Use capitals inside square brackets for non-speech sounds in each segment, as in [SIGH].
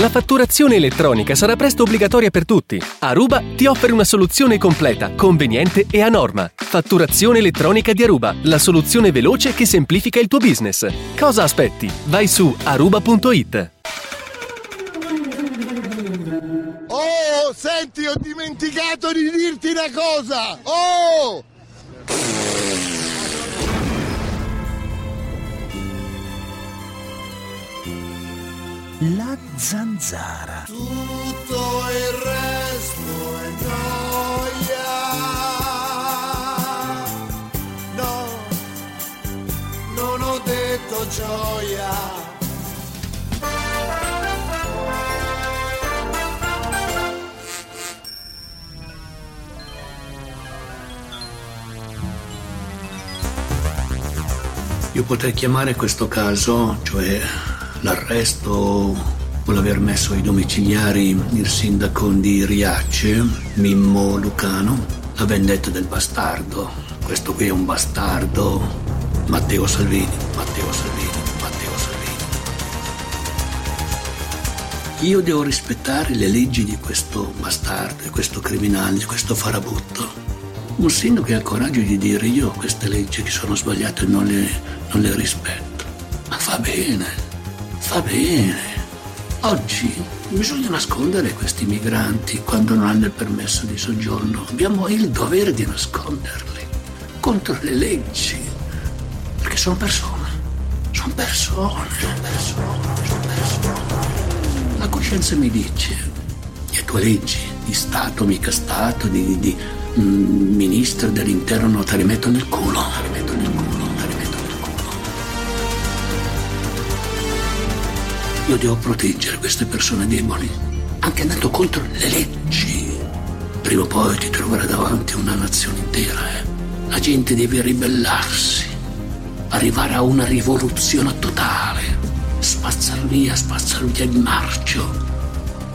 La fatturazione elettronica sarà presto obbligatoria per tutti. Aruba ti offre una soluzione completa, conveniente e a norma. Fatturazione elettronica di Aruba, la soluzione veloce che semplifica il tuo business. Cosa aspetti? Vai su aruba.it. Oh, senti, ho dimenticato di dirti una cosa! Oh! La zanzara. Tutto il resto è noia. No, non ho detto gioia. Io potrei chiamare questo caso, cioè l'arresto o l'aver messo ai domiciliari il sindaco di Riace, Mimmo Lucano, la vendetta del bastardo. Questo qui è un bastardo. Matteo Salvini, Matteo Salvini, Matteo Salvini. Io devo rispettare le leggi di questo bastardo, di questo criminale, di questo farabutto. Un sindaco che ha il coraggio di dire io queste leggi che sono sbagliate non le, non le rispetto. Ma fa bene, fa bene. Oggi bisogna nascondere questi migranti quando non hanno il permesso di soggiorno. Abbiamo il dovere di nasconderli contro le leggi. Perché sono persone. Sono persone. Sono persone. Sono persone. La coscienza mi dice, le tue leggi di Stato, mica Stato, di, di, di mm, ministro dell'interno, te le metto nel culo. Te le metto nel culo. Io devo proteggere queste persone deboli, anche andando contro le leggi. Prima o poi ti troverai davanti una nazione intera. eh. La gente deve ribellarsi, arrivare a una rivoluzione totale, spazzar via, spazzar via il marcio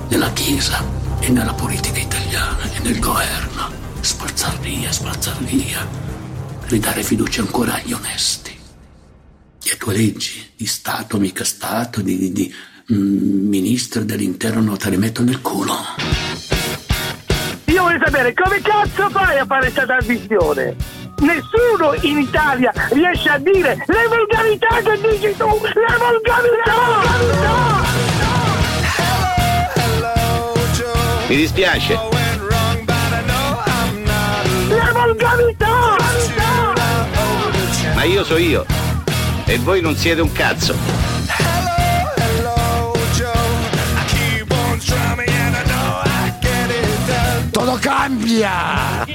nella Chiesa e nella politica italiana e nel governo. Spazzar via, spazzar via, ridare fiducia ancora agli onesti le tue leggi di Stato, mica Stato, di, di, di mm, ministro dell'interno, te le metto nel culo. Io voglio sapere come cazzo fai a fare questa trasmissione? Nessuno in Italia riesce a dire le volgarità che dici tu! Le volgarità! Mi dispiace. Le volgarità! Ma io so io. E voi non siete un cazzo. Todo cambia!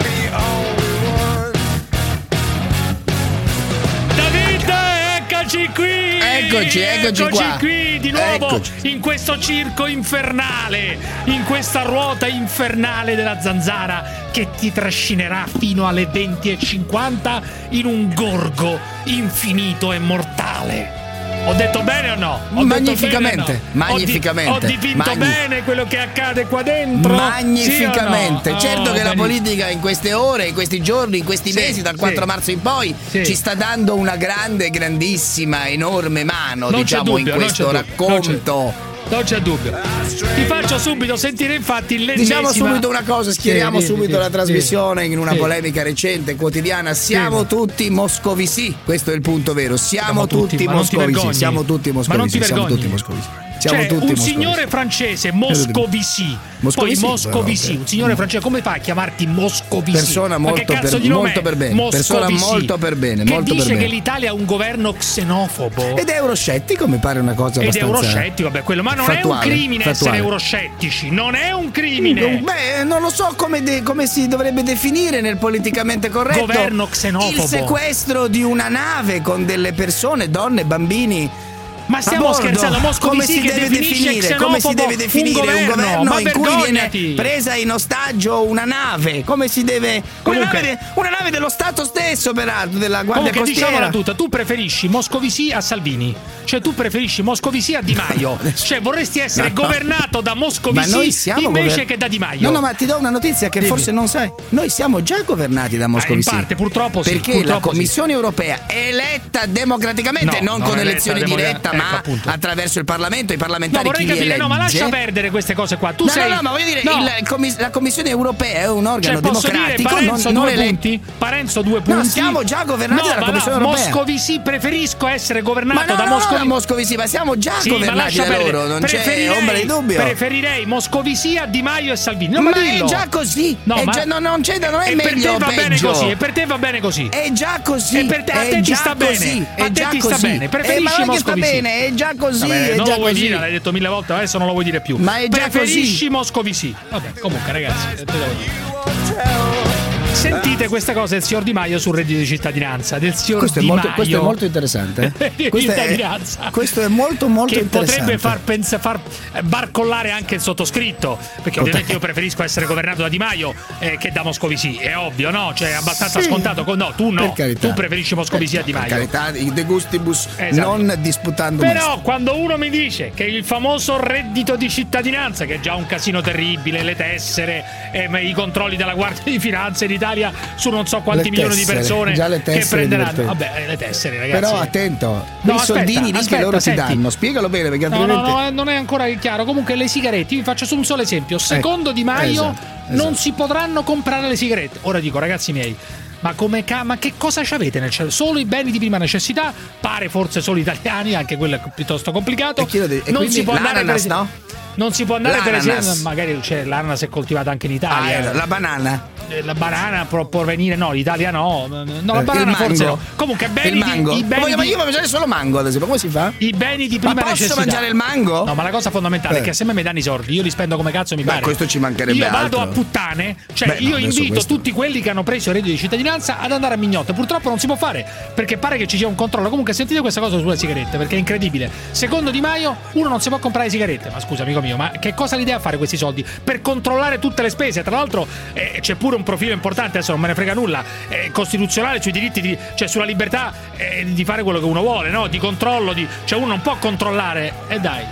David, eccoci qui! Eccoci, eccoci qua. qui di nuovo Eccoci. in questo circo infernale, in questa ruota infernale della zanzara che ti trascinerà fino alle 20.50 in un gorgo infinito e mortale. Ho detto bene o no? Ho Magnificamente, no? Ho di- magnificamente. Ho dipinto Magni- bene quello che accade qua dentro? Magnificamente. Sì no? Certo Oh, che la benissimo. politica in queste ore, in questi giorni, in questi Sì, mesi, dal 4 sì. marzo in poi, ci sta dando una grande, grandissima, enorme mano, Non diciamo, dubbio, in questo racconto. Non c'è dubbio. Ti faccio subito sentire infatti l'ennesima... Diciamo subito una cosa, schieriamo Sì, subito dimmi, la trasmissione in una Sì. polemica recente quotidiana. Siamo Sì. tutti moscovici, questo è il punto vero. Siamo, Siamo tutti, tutti, moscovici, siamo tutti moscovici, siamo tutti moscovici. Siamo Cioè, tutti un moscovici. signore francese, Moscovici. Moscovici, Poi Moscovici, però, ok. un signore francese, come fai a chiamarti Moscovici? Persona molto per- molto per bene, persona Moscovici, molto per bene, Che molto per dice bene. che l'Italia è un governo xenofobo. Ed è euroscettico, mi pare una cosa Ed è abbastanza euroscettico, vabbè, quello. Ma non è un fattuale, crimine essere fattuale. euroscettici. Non è un crimine. Beh, non lo so come, de- come si dovrebbe definire nel politicamente corretto. Governo xenofobo. Il sequestro di una nave con delle persone, donne, bambini. Ma stiamo bordo. scherzando, Moscovici come si deve definire? Come si deve definire un un governo? governo, Ma in cui viene presa in ostaggio una nave? Come si deve. Una Comunque- nave, de- una nave dello Stato stesso, peraltro, della Guardia Comunque Costiera. diciamola tutta, tu preferisci Moscovici a Salvini. Cioè tu preferisci Moscovici a Di [LAUGHS] Maio. Cioè vorresti essere No, no. governato da Ma Moscovici invece gover- che da Di Maio. No, no, ma ti do una notizia che Dimmi. forse non sai. Noi siamo già governati da Moscovici. in parte, purtroppo sì, Perché purtroppo la sì. Commissione europea eletta democraticamente, No, non non con elezione diretta, eh, ma Ecco, appunto. attraverso il Parlamento, i No, parlamentari vorrei chi capire, no, ma lascia elegge? perdere queste cose qua. Tu no, sei. no, no, ma voglio dire, No. il- commis- la Commissione europea è un organo Cioè, posso dire democratico, Parenzo non, non due punti? Parenzo due punti. siamo già governati no, dalla Commissione no, europea. Moscovici preferisco essere governato no, da no, no, Moscovici. Moscovici, ma siamo già Sì, governati da loro, non c'è ombra di dubbio. Preferirei Moscovici a Di Maio e Salvini. No, ma è già così, No, ma- non, non c'è da non è e per meglio te va bene così, e per te va bene così. È già così. E per te- a te ti sta bene, a te già ti sta così. bene, Eh, preferisci non Moscovici. Bene, è già così. Vabbè, è non già lo vuoi così. dire, l'hai detto mille volte, adesso non lo vuoi dire più. Ma è già Preferisci così. Moscovici. Vabbè, comunque, ragazzi, te devo dire. Sentite questa cosa del signor Di Maio sul reddito di cittadinanza. Del signor Questo è, Di molto, Maio. questo è molto interessante. eh. [LAUGHS] Di questo, è, questo è molto molto che interessante. potrebbe far, pens- far eh, barcollare anche il sottoscritto perché ovviamente io preferisco essere governato da Di Maio eh, che da Moscovici è ovvio no? cioè è abbastanza Sì. scontato Co- no tu no Per tu preferisci Moscovici a Di Per Maio carità, i de gustibus Esatto. non disputando però quando uno mi dice che il famoso reddito di cittadinanza, che è già un casino terribile, le tessere, eh, i controlli della Guardia di Finanza in Italia su non so quanti Le milioni di tessere, persone già le che prenderanno. Vabbè, le tessere, ragazzi. Però attento, No, quei aspetta, soldini lì che loro senti. ti danno, spiegalo bene perché No, altrimenti... no, no, non è ancora chiaro. Comunque le sigarette, vi faccio solo un solo esempio. Secondo Di Maio esatto, non esatto. si potranno comprare le sigarette. Ora dico, ragazzi miei, ma come ca- ma che cosa ci avete nel cielo? Solo i beni di prima necessità? Pare forse solo italiani, anche quello è piuttosto complicato. E? E non si può andare per esempio. no? Non si può andare per L'ananas. esempio. Magari c'è l'ananas è coltivata anche in Ah, Italia. eh, la banana. Eh, La banana può, può venire, no, l'Italia no. No, la Eh, banana forse no. Comunque, beni il mango. di, i beni Voglio, ma di- io voglio mangiare solo mango, ad esempio. Come si fa? i beni di prima Ma posso necessità. mangiare il mango? No, ma la cosa fondamentale Eh. è che se me mi danno i soldi, io li spendo come cazzo mi Beh, pare. questo ci mancherebbe Io vado altro. a puttane, cioè Beh, no, io adesso invito questo- tutti quelli che hanno preso il reddito di cittadinanza ad andare a mignotte. Purtroppo non si può fare perché pare che ci sia un controllo. Comunque sentite questa cosa sulle sigarette perché è incredibile. Secondo Di Maio, uno non si può comprare sigarette. Ma scusa, amico mio, ma che cosa l'idea a fare questi soldi? Per controllare tutte le spese. Tra l'altro eh, c'è pure un profilo importante, adesso non me ne frega nulla, eh, costituzionale sui diritti, di, cioè sulla libertà eh, di fare quello che uno vuole, no? Di controllo, di, cioè uno non può controllare. E dai.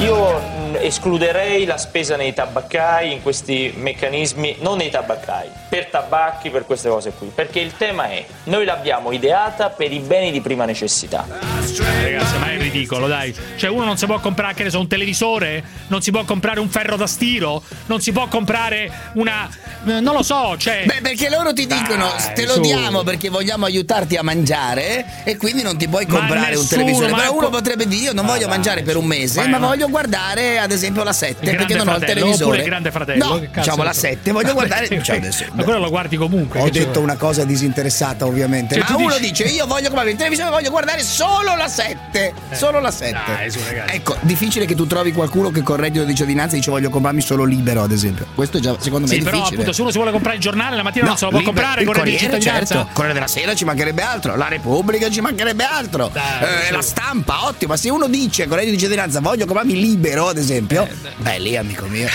Io mh, escluderei la spesa nei tabaccai in questi meccanismi, non nei tabaccai, per tabacchi, per queste cose qui, perché il tema è, noi l'abbiamo ideata per i beni di prima necessità. Ragazzi, ma è ridicolo, dai. Cioè, uno non si può comprare, che ne so, un televisore, non si può comprare un ferro da stiro, non si può comprare una. eh, Non lo so, cioè. Beh, perché loro ti dicono Dai, te lo su. diamo perché vogliamo aiutarti a mangiare e quindi non ti puoi comprare un nessuno, televisore. ma uno po- potrebbe dire io non Ma voglio dai, mangiare per un mese, ma- ma ma- voglio guardare ad esempio la 7 Il perché Grande non ho il Fratello, televisore. oppure Grande Fratello, No, diciamo la so. 7, voglio [LAUGHS] guardare cioè, adesso- Ma quello lo guardi comunque. Ho detto vuole? una cosa disinteressata, ovviamente. Cioè, ma uno dici- dice: Io voglio comprare il televisore, voglio guardare solo la 7. Solo la 7. Eh, dai, su. Ecco, difficile che tu trovi qualcuno che con reddito di cittadinanza dice voglio comprarmi solo libero, ad esempio. Questo è già, secondo me, Sì, è però difficile. appunto se uno si vuole comprare il giornale la mattina non se lo può comprare il con reddito di Corriere, cittadinanza. certo. Corriere della Sera ci mancherebbe altro, la Repubblica ci mancherebbe altro. Dai, Eh, la stampa, ottimo. Ma se uno dice con reddito di cittadinanza voglio comprarmi libero, ad esempio, Eh, beh, lì amico mio.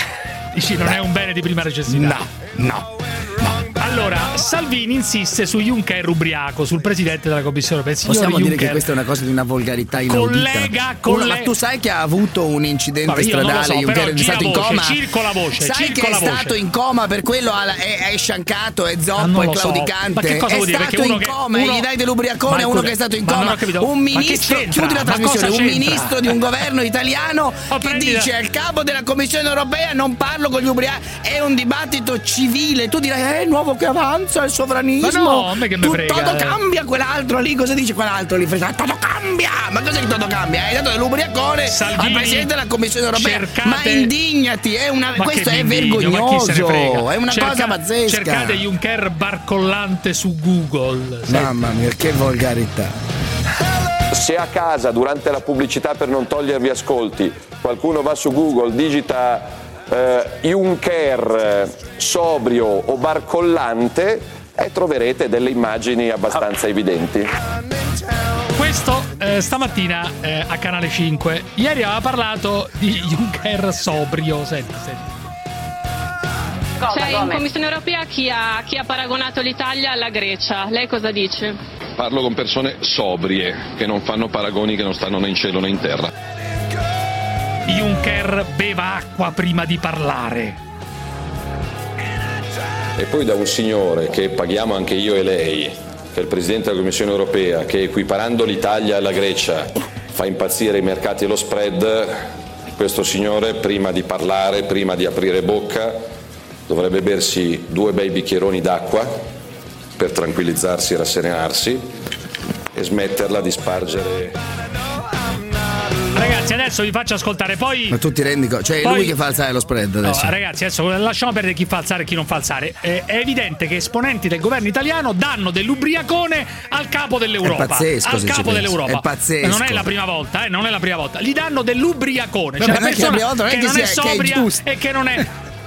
Dici, non è un bene di prima necessità. No, no. Allora, Salvini insiste su Juncker ubriaco, sul presidente della Commissione europea. Possiamo dire che Juncker. questa è una cosa di una volgarità inaudita. Collega, collega- ma tu sai che ha avuto un incidente Vabbè, stradale, so, Juncker è stato in voce, coma. circola voce, sai che circola è voce. stato in coma per quello è, è sciancato, è Ah, zoppo, non è lo so. claudicante. Ma che cosa è vuol dire? stato Perché uno in che- coma uno- gli dai dell'ubriacone a uno che è stato in coma. Un che ministro, chiudi la trasmissione, un ministro di un governo italiano [LAUGHS] Oh, che dice al capo della Commissione europea non parlo con gli ubriachi, è un dibattito civile. Tu dirai "Eh, nuovo che avanza, il sovranismo. Ma no, a me che Tu- frega, Todo eh. cambia quell'altro lì, cosa dice quell'altro lì? Todo cambia! Ma cos'è che todo cambia? Hai dato dell'ubriacone Salvini, al Presidente della Commissione europea. cercate- Ma indignati, è una, Ma questo è mi indigno, vergognoso. È una Cerca- cosa pazzesca. Cercate Juncker barcollante su Google. Sai? Mamma mia, che volgarità. Se a casa durante la pubblicità per non togliervi ascolti qualcuno va su Google, digita eh, Juncker eh, sobrio o barcollante e troverete delle immagini abbastanza evidenti. Questo eh, stamattina eh, a Canale 5. Ieri aveva parlato di Juncker sobrio. Senti, senti. Cioè, in Commissione europea chi ha, chi ha paragonato l'Italia alla Grecia? Lei cosa dice? Parlo con persone sobrie, che non fanno paragoni che non stanno né in cielo né in terra. Juncker beva acqua prima di parlare. E poi da un signore che paghiamo anche io e lei, che è il Presidente della Commissione europea, che equiparando l'Italia alla Grecia fa impazzire i mercati e lo spread, questo signore prima di parlare, prima di aprire bocca, dovrebbe bersi due bei bicchieroni d'acqua per tranquillizzarsi e rasserenarsi e smetterla di spargere Ragazzi, adesso vi faccio ascoltare. Poi. Ma tu ti rendi conto? Cioè, è lui che fa alzare lo spread adesso. No, ragazzi, adesso lasciamo perdere chi fa alzare e chi non fa alzare. Eh, È evidente che esponenti del governo italiano danno dell'ubriacone al capo dell'Europa. È pazzesco, al capo dell'Europa. È pazzesco. Non è la prima volta, eh, non è la prima volta. Gli danno dell'ubriacone. Cioè, è che la persona prima volta, non è che che non è sia- che è sobria e che non è.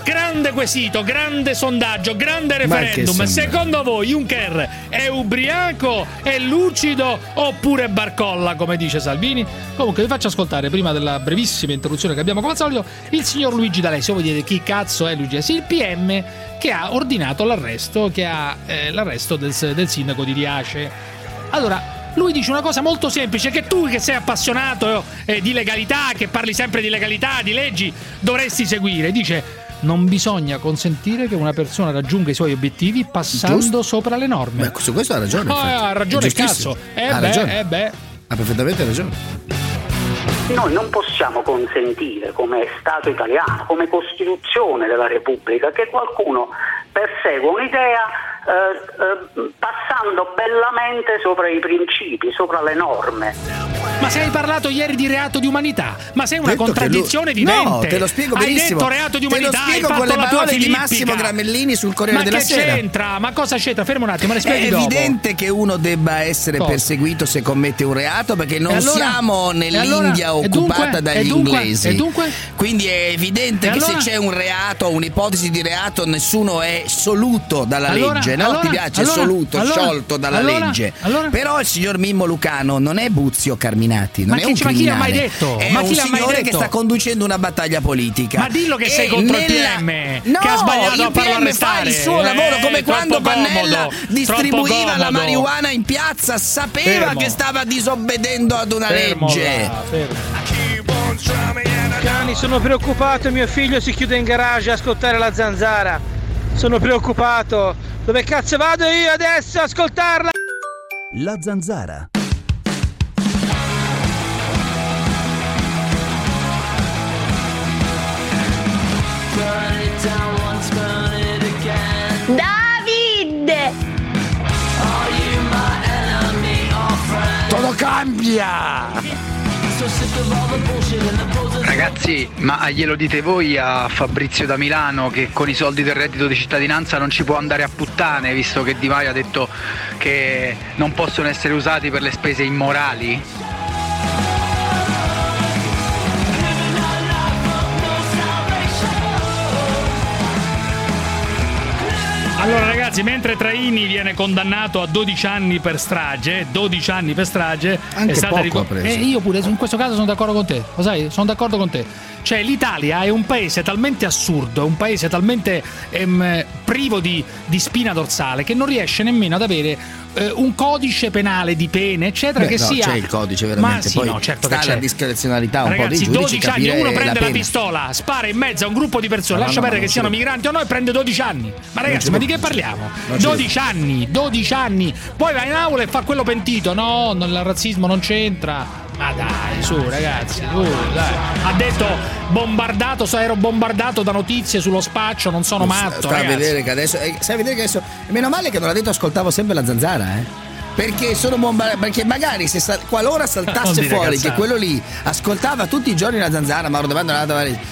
Grande quesito, grande sondaggio, grande referendum. Secondo voi Juncker è ubriaco, è lucido oppure barcolla, come dice Salvini? Comunque vi faccio ascoltare, prima della brevissima interruzione che abbiamo come al solito, il signor Luigi D'Alessio. Voi dite chi cazzo è Luigi D'Alessio? Il PM che ha ordinato l'arresto, che ha eh, l'arresto del, del sindaco di Riace. Allora, lui dice una cosa molto semplice che tu che sei appassionato eh, di legalità, che parli sempre di legalità, di leggi, dovresti seguire. Dice non bisogna consentire che una persona raggiunga i suoi obiettivi passando Giusto. sopra le norme. Beh, su questo ha ragione. Oh, infatti. ha ragione cazzo. Eh beh, ragione. eh beh. Ha perfettamente ragione. Noi non possiamo consentire, come Stato italiano, come Costituzione della Repubblica, che qualcuno persegua un'idea eh, eh, passando bellamente sopra i principi, sopra le norme. Ma se hai parlato ieri di reato di umanità, ma sei una Detto che contraddizione lui- evidente. No, te lo spiego Hai benissimo. detto reato di Te lo umanità, spiego hai con le parole di. Massimo Gramellini sul Corriere ma della che Sera. c'entra? Ma cosa c'entra? Fermo un attimo, ne spieghi È dopo. evidente che uno debba essere Cosa? perseguito se commette un reato perché non allora? siamo nell'India allora? E occupata dunque? dagli E inglesi. E dunque? Quindi è evidente E che allora? se c'è un reato, un'ipotesi di reato, nessuno è soluto dalla Allora? legge, no? Allora? Ti piace? Soluto, sciolto dalla legge. Allora? Però il signor Mimmo Lucano non è Buzio Carminati, non Ma è chi- un ma chi l'ha mai criminale. detto? È Ma un signore che sta conducendo una battaglia politica. Ma dillo che E sei contro il nella- PM, No, che ha sbagliato il a farlo arrestare. il suo lavoro Eh, come quando Pannella distribuiva la marijuana in piazza, sapeva che stava disobbedendo ad una legge. Cani, sono preoccupato, mio figlio si chiude in garage a ascoltare la zanzara. Sono preoccupato. Dove cazzo vado io adesso a ascoltarla? La zanzara. David! Todo cambia! Ragazzi, ma glielo dite voi a Fabrizio da Milano che con i soldi del reddito di cittadinanza non ci può andare a puttane, visto che Di Maio ha detto che non possono essere usati per le spese immorali? Allora ragazzi, mentre Traini viene condannato a 12 anni per strage, 12 anni per strage, Anche è stata poco ricor- ha preso. Eh, io pure in questo caso sono d'accordo con te, lo sai, sono d'accordo con te. Cioè l'Italia è un paese talmente assurdo, è un paese talmente ehm, privo di, di spina dorsale che non riesce nemmeno ad avere eh, un codice penale di pene, eccetera, Beh, che no, sia c'è il codice veramente, Ma sì, poi no, certo sta che c'è. alla discrezionalità un po' Ragazzi, dei giudici 12 anni, uno la prende la, pena. pistola, spara in mezzo a un gruppo di persone, No, lascia no, perdere che siano migranti o no e prende 12 anni. Ma ragazzi, ma di che parliamo? non ci 12 anni, 12 anni. Poi va in aula e fa quello pentito. No, il razzismo non c'entra. Ma dai, su ragazzi, su, dai. Ha detto bombardato, so, ero bombardato da notizie sullo spaccio, non sono matto, Sta a vedere che adesso. eh, Stai a vedere che adesso. Meno male che non l'ha detto, ascoltavo sempre la zanzara, eh. Perché sono bomba- Perché magari se sta- qualora saltasse fuori cazzate. che quello lì ascoltava tutti i giorni la zanzara, Mauro Devando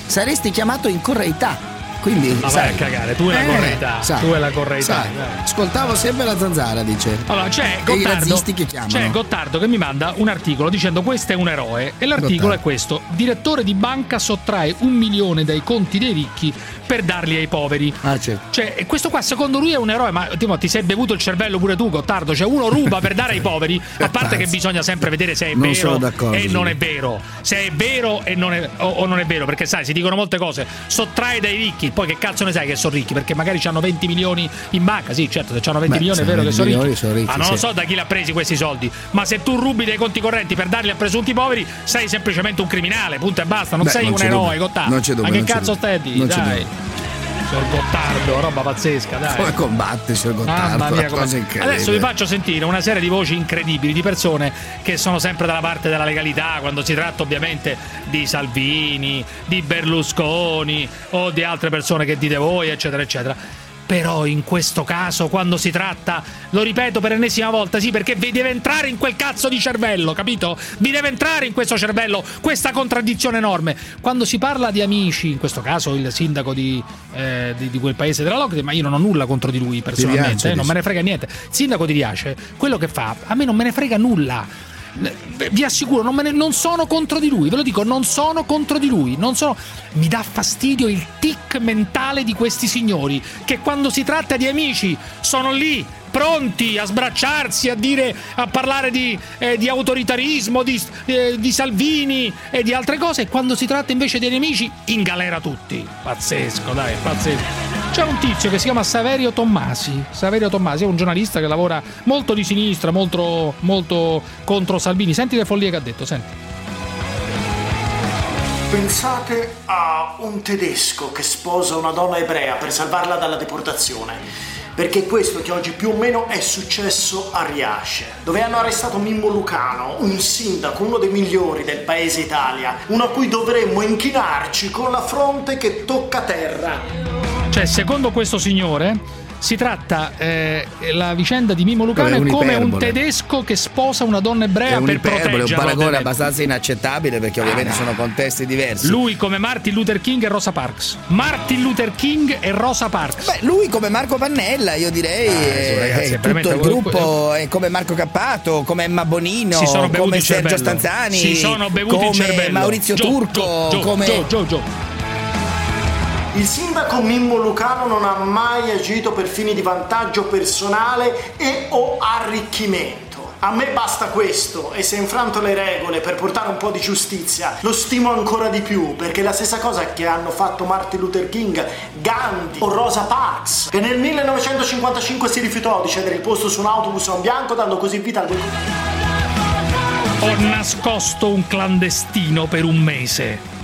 saresti chiamato in correità. Quindi. Ma vai sai, a cagare, tu e la Eh, correità, sai, tu e la correità. Ascoltavo sempre la zanzara, dice. Allora c'è Gottardo, che c'è Gottardo che mi manda un articolo dicendo questo è un eroe e l'articolo è questo direttore di banca sottrae un milione dai conti dei ricchi per darli ai poveri Ah, certo. cioè questo qua secondo lui è un eroe ma Timo, ti sei bevuto il cervello pure tu Gottardo cioè uno ruba per dare ai poveri [LAUGHS] a parte che bisogna sempre vedere se è Non vero e sì. non è vero se è vero e non è, o, o non è vero perché sai si dicono molte cose sottrae dai ricchi poi che cazzo ne sai che sono ricchi? Perché magari hanno 20 milioni in banca. Sì certo se hanno 20 Beh, milioni è vero che 20 sono ricchi, sono ricchi, ma non lo sì. so da chi l'ha presi questi soldi. Ma se tu rubi dei conti correnti per darli a presunti poveri sei semplicemente un criminale punto e basta. Non Beh, sei non un eroe Non c'è dubbio, ma che non cazzo stai a dire Non dai. Signor Gottardo, roba pazzesca, dai. Come combatte, signor Gottardo? Mamma mia, come... Adesso vi faccio sentire una serie di voci incredibili di persone che sono sempre dalla parte della legalità quando si tratta ovviamente di Salvini, di Berlusconi o di altre persone che dite voi, eccetera, eccetera. Però in questo caso, quando si tratta, lo ripeto per l'ennesima volta, sì, perché vi deve entrare in quel cazzo di cervello, capito? Vi deve entrare in questo cervello questa contraddizione enorme. Quando si parla di amici, in questo caso il sindaco di, eh, di, di quel paese della Locke, ma io non ho nulla contro di lui personalmente, Riace, eh, non me ne frega niente. Sindaco di Riace, quello che fa, a me non me ne frega nulla. Vi assicuro, non, ne- non sono contro di lui, ve lo dico, non sono contro di lui. Sono, mi dà fastidio il tic mentale di questi signori che quando si tratta di amici sono lì pronti a sbracciarsi, a dire, a parlare di, eh, di autoritarismo, di, eh, di Salvini e di altre cose. E quando si tratta invece dei nemici, in galera tutti. Pazzesco, dai, pazzesco. C'è un tizio che si chiama Saverio Tommasi. Saverio Tommasi è un giornalista che lavora molto di sinistra, molto, molto contro Salvini. Senti le follie che ha detto, senti. Pensate a un tedesco che sposa una donna ebrea per salvarla dalla deportazione. Perché è questo che oggi più o meno è successo a Riace, dove hanno arrestato Mimmo Lucano, un sindaco, uno dei migliori del paese Italia, uno a cui dovremmo inchinarci con la fronte che tocca terra. Cioè, secondo questo signore, si tratta eh, la vicenda di Mimo Lucano È è come un tedesco che sposa una donna È ebrea un per iperbole, un proteggerla. paragone abbastanza inaccettabile perché ovviamente Ah, sono contesti diversi. Lui come Martin Luther King e Rosa Parks. Martin Luther King e Rosa Parks. Beh, lui come Marco Pannella, io direi, Adesso, eh, ragazzi, è tutto il gruppo è come Marco Cappato, come Emma Bonino, come Sergio. Stanzani, Si sono bevuti come. Maurizio Gio, Turco, Gio, come Gio, Gio, Gio. Il sindaco Mimmo Lucano non ha mai agito per fini di vantaggio personale e o arricchimento. A me basta questo e se infranto le regole per portare un po' di giustizia lo stimo ancora di più perché è la stessa cosa che hanno fatto Martin Luther King, Gandhi o Rosa Parks che nel 1955 si rifiutò di cedere il posto su un autobus a un bianco dando così vita al Ho nascosto un clandestino per un mese.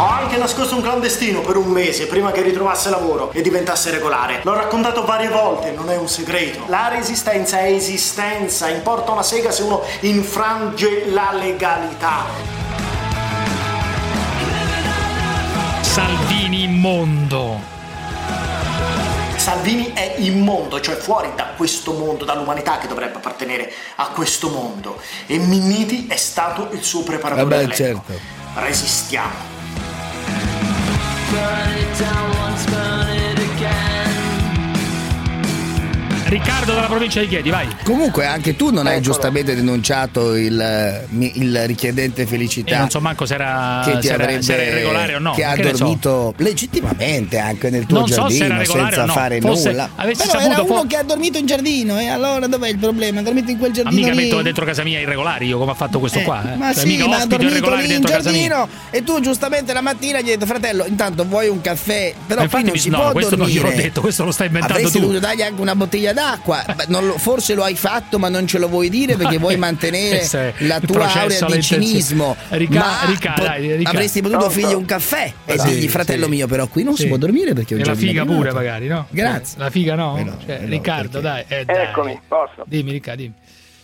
Ho anche nascosto un clandestino per un mese prima che ritrovasse lavoro e diventasse regolare. L'ho raccontato varie volte, non è un segreto. La resistenza è esistenza, importa una sega se uno infrange la legalità. Salvini immondo. Salvini è immondo, cioè fuori da questo mondo, dall'umanità che dovrebbe appartenere a questo mondo. E Minniti è stato il suo preparatore. Vabbè, certo. Resistiamo. burn it down once more. Riccardo dalla provincia di Chieti, vai. Comunque anche tu non hai giustamente denunciato il, eh, il richiedente felicità. E non so manco se era, che ti se avrebbe, se era irregolare o no. che ha che ne so. dormito legittimamente anche nel tuo Non so se giardino era regolare senza no. fare Fosse- nulla. avessi Però saputo era uno fo- che ha dormito in giardino e allora dov'è il problema? Ha dormito in quel Ma giardino mica lì. metto dentro casa mia irregolari io come ha fatto questo Eh, qua. Eh. Ma Cioè, sì, mica ma ha dormito lì in giardino e tu giustamente la mattina gli hai detto fratello intanto vuoi un caffè però Ma qui infatti non si no, può questo non dormire gliel'ho detto, questo lo stai inventando avresti tu. dovuto dargli anche una bottiglia d'acqua Non lo- forse lo hai fatto ma non ce lo vuoi dire perché vuoi [LAUGHS] mantenere Questo è la tua aurea di cinismo Rica- ma Rica, po- dai, Rica. avresti potuto Pronto? offrirgli un caffè e Sì, dirgli fratello sì. mio però qui non Sì. si può dormire perché un E la figa pure magari, no? grazie La figa no? Eh no, Cioè, eh no, Riccardo, dai, eh, dai. Eccomi, posso. Dimmi, Riccardo, dimmi.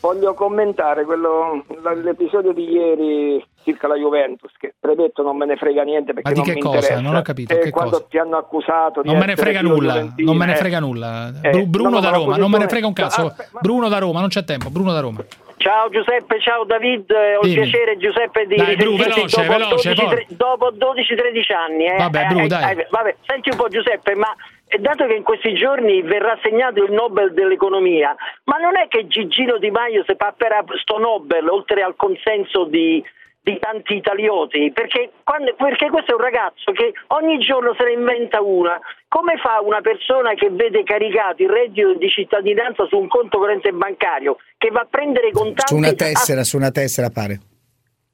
Voglio commentare quello, l'episodio di ieri circa la Juventus, che premetto non me ne frega niente perché Ma di non che mi cosa? interessa. Non ho capito, E che quando cosa? ti hanno accusato di Non me ne frega nulla, non me ne eh, frega nulla. eh, Bru- Bruno no, no, da Roma, non me ne frega un cazzo. Aspetta, Bruno da Roma, non c'è tempo. Bruno da Roma. Ciao Giuseppe, ciao David, eh, ho il piacere Giuseppe di Dai, Bru, veloce, dopo, veloce, 12, forza. tre- dopo 12-13 anni. Eh. Vabbè, Eh, Bru, eh, dai. eh, vabbè, senti un po' Giuseppe, ma dato che in questi giorni verrà assegnato il Nobel dell'economia, ma non è che Gigino Di Maio se papperà sto Nobel oltre al consenso di, di tanti italioti? Perché, quando- perché questo è un ragazzo che ogni giorno se ne inventa una. Come fa una persona che vede caricato il reddito di cittadinanza su un conto corrente bancario, che va a prendere i contanti... su una a- tessera su una tessera pare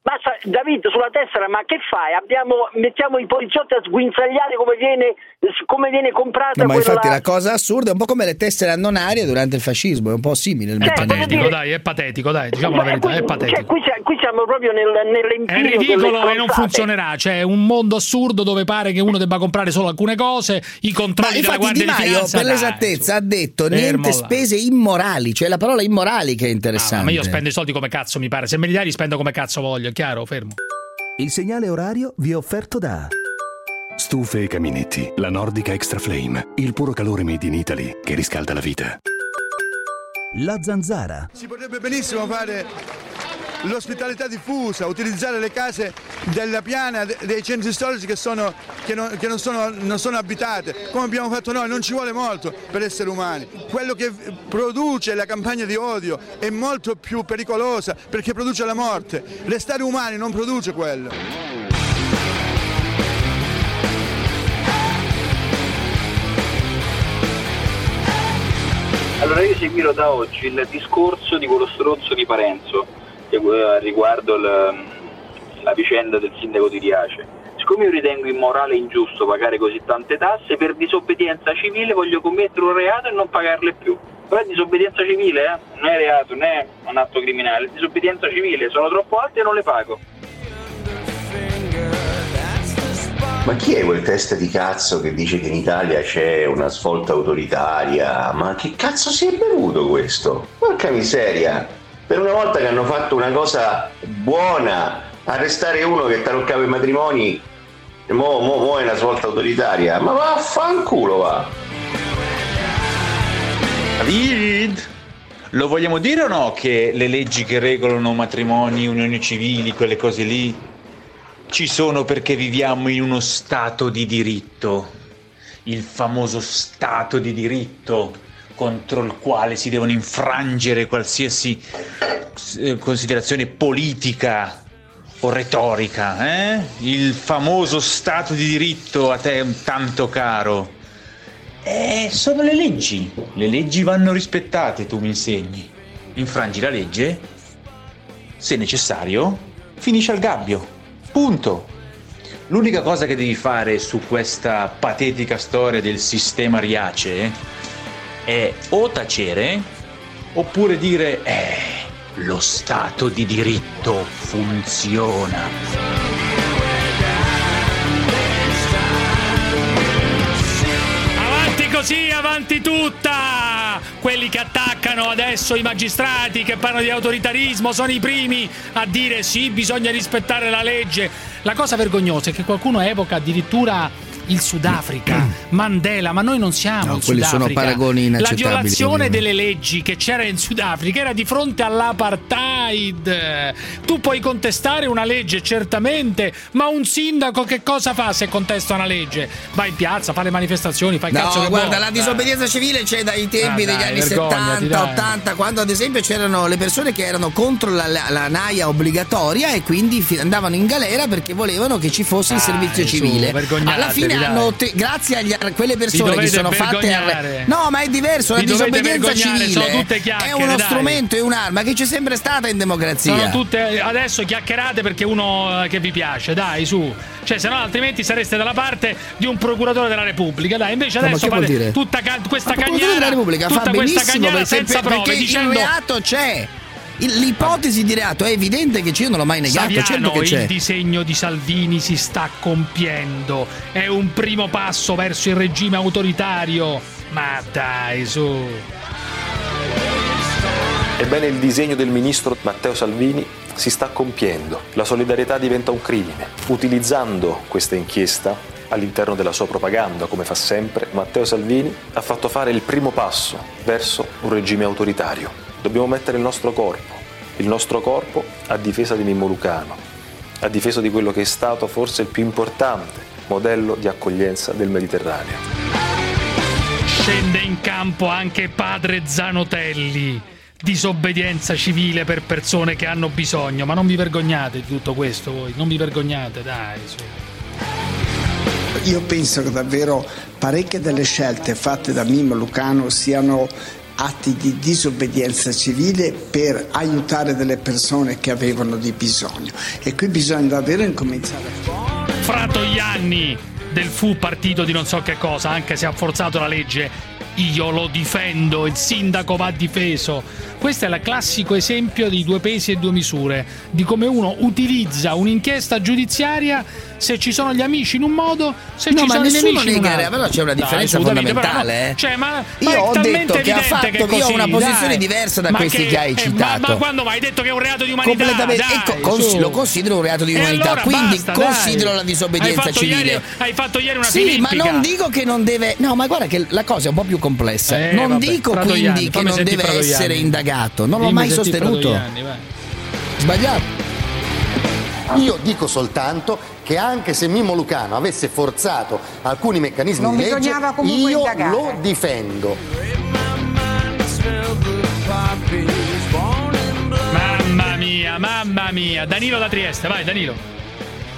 Basta, David, sulla tessera, ma che fai? Abbiamo, mettiamo i poliziotti a sguinzagliare come viene, come viene comprata No, ma quella... infatti la cosa assurda è un po' come le tessere annonarie durante il fascismo, è un po' simile il È meccanismo. patetico, dai, è patetico, dai, diciamo la verità, è Cioè, patetico. qui, sia- qui siamo proprio nel, È nell'empiro ridicolo e non funzionerà. C'è un mondo assurdo dove pare che uno debba comprare solo alcune cose, i Ma controlli della infatti Guardia Di di Maio, Finanza. per dai, l'esattezza, ha detto Fermo niente là. spese immorali, cioè la parola immorali che è Ah, interessante. ma io spendo i soldi come cazzo mi pare. Se me li dai li spendo come cazzo voglio, è chiaro, fermo. Il segnale orario vi è offerto da Stufe e caminetti, la Nordica Extra Flame, il puro calore made in Italy che riscalda la vita. La Zanzara. Si potrebbe benissimo fare l'ospitalità diffusa, utilizzare le case della piana, de- dei centri storici che, sono, che, non, che non sono, non sono abitate, come abbiamo fatto noi, non ci vuole molto per essere umani. Quello che produce la campagna di odio è molto più pericolosa perché produce la morte. Restare umani non produce quello. Allora io seguirò da oggi il discorso di quello stronzo di Parenzo riguardo il- la vicenda del sindaco di Riace. Siccome io ritengo immorale e ingiusto pagare così tante tasse, per disobbedienza civile voglio commettere un reato e non pagarle più. Però è disobbedienza civile, eh? non è reato, non è un atto criminale, è disobbedienza civile, sono troppo alte e non le pago. Ma chi è quel testa di cazzo che dice che in Italia c'è una svolta autoritaria? Ma che cazzo si è bevuto questo? Porca miseria! Per una volta che hanno fatto una cosa buona, arrestare uno che taroccava i matrimoni, mo, mo, mo è una svolta autoritaria. Ma vaffanculo va! David, lo vogliamo dire o no che le leggi che regolano matrimoni, unioni civili, quelle cose lì, ci sono perché viviamo in uno stato di diritto, il famoso stato di diritto contro il quale si devono infrangere qualsiasi eh, considerazione politica o retorica, eh? Il famoso stato di diritto a te tanto caro. Eh, sono le leggi. Le leggi vanno rispettate, tu mi insegni. Infrangi la legge, se necessario, finisci al gabbio. Punto. L'unica cosa che devi fare su questa patetica storia del sistema Riace è o tacere oppure dire eh, lo Stato di diritto funziona. Così, avanti tutta! Quelli che attaccano adesso i magistrati, che parlano di autoritarismo, sono i primi a dire sì, bisogna rispettare la legge. La cosa vergognosa è che qualcuno evoca addirittura il Sudafrica, [CLEARS THROAT] Mandela, ma noi non siamo No, il quelli sono Sudafrica. paragoni La inaccettabili, violazione ovviamente. delle leggi che c'era in Sudafrica era di fronte all'apartheid. Tu puoi contestare una legge, certamente, ma un sindaco che cosa fa se contesta una legge? Va in piazza, fa le manifestazioni, fa il cazzo No, che guarda, vuole. la disobbedienza civile c'è dai tempi Ah, degli dai, anni vergognati, 70, dai. 80, quando ad esempio c'erano le persone che erano contro la, la, la naia obbligatoria e quindi andavano in galera perché volevano che ci fosse il Dai, servizio su, civile. vergognatevi, Alla fine dai. hanno, otte- grazie agli, a quelle persone che sono fatte vergognare. No, ma è diverso, la Vi disobbedienza civile è uno dai. strumento, è un'arma che c'è sempre stata in democrazia. Sono tutte adesso chiacchierate perché uno eh, che vi piace, dai, su. Cioè, se no, altrimenti sareste dalla parte di un procuratore della Repubblica. Dai, invece No, adesso fate tutta ca- questa il cagnara. della Repubblica tutta fa questa benissimo perché, senza perché prove, il dicendo reato c'è. L'ipotesi di reato è evidente che io non l'ho mai negato, certo Saviano, che c'è. il disegno di Salvini si sta compiendo. È un primo passo verso il regime autoritario. Ma dai, su. Ebbene, il disegno del ministro Matteo Salvini si sta compiendo. La solidarietà diventa un crimine. Utilizzando questa inchiesta all'interno della sua propaganda, come fa sempre, Matteo Salvini ha fatto fare il primo passo verso un regime autoritario. Dobbiamo mettere il nostro corpo, il nostro corpo a difesa di Mimmo Lucano, a difesa di quello che è stato forse il più importante modello di accoglienza del Mediterraneo. Scende in campo anche padre Zanotelli. Disobbedienza civile per persone che hanno bisogno. Ma non vi vergognate di tutto questo voi? Non vi vergognate, dai, su. Io penso che davvero parecchie delle scelte fatte da Mimmo Lucano siano atti di disobbedienza civile per aiutare delle persone che avevano di bisogno e qui bisogna davvero incominciare. Fra Toglianni del fu partito di non so che cosa, anche se ha forzato la legge, io lo difendo, il sindaco va difeso. Questo è il classico esempio di due pesi e due misure, di come uno utilizza un'inchiesta giudiziaria se ci sono gli amici in un modo, se No, ci ma sono gli nemici in un altro. però c'è una Dai, differenza però fondamentale, no. eh. Cioè, ma, ma Io è ho detto che ha fatto- che io ho una posizione dai. diversa da Ma questi che hai eh, ma- citato. Ma, quando mai detto che è un reato di umanità? Completamente. Dai, cons- lo considero un reato di umanità, allora quindi basta, considero dai. la disobbedienza hai civile. Ieri, hai fatto ieri una Sì, ma filippica. non dico che non deve. No, ma guarda che la cosa è un po' più complessa. Eh, non vabbè, dico quindi che non deve essere indagato. Non l'ho Dimmi mai sostenuto. Vai. Sbagliato. Io dico soltanto che anche se Mimmo Lucano avesse forzato alcuni meccanismi Non di legge, io indagare. lo difendo. Mamma mia, mamma mia. Danilo da Trieste, vai Danilo.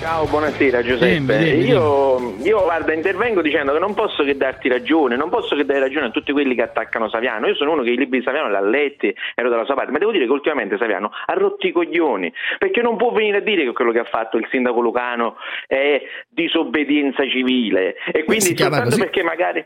Ciao, buonasera Giuseppe. Dimmi, dimmi, io, io, guarda, intervengo dicendo che non posso che darti ragione, non posso che dare ragione a tutti quelli che attaccano Saviano. Io sono uno che i libri di Saviano li ha letti, ero dalla sua parte, ma devo dire che ultimamente Saviano ha rotto i coglioni, perché non può venire a dire che quello che ha fatto il sindaco Lucano è disobbedienza civile. E quindi soltanto così? perché magari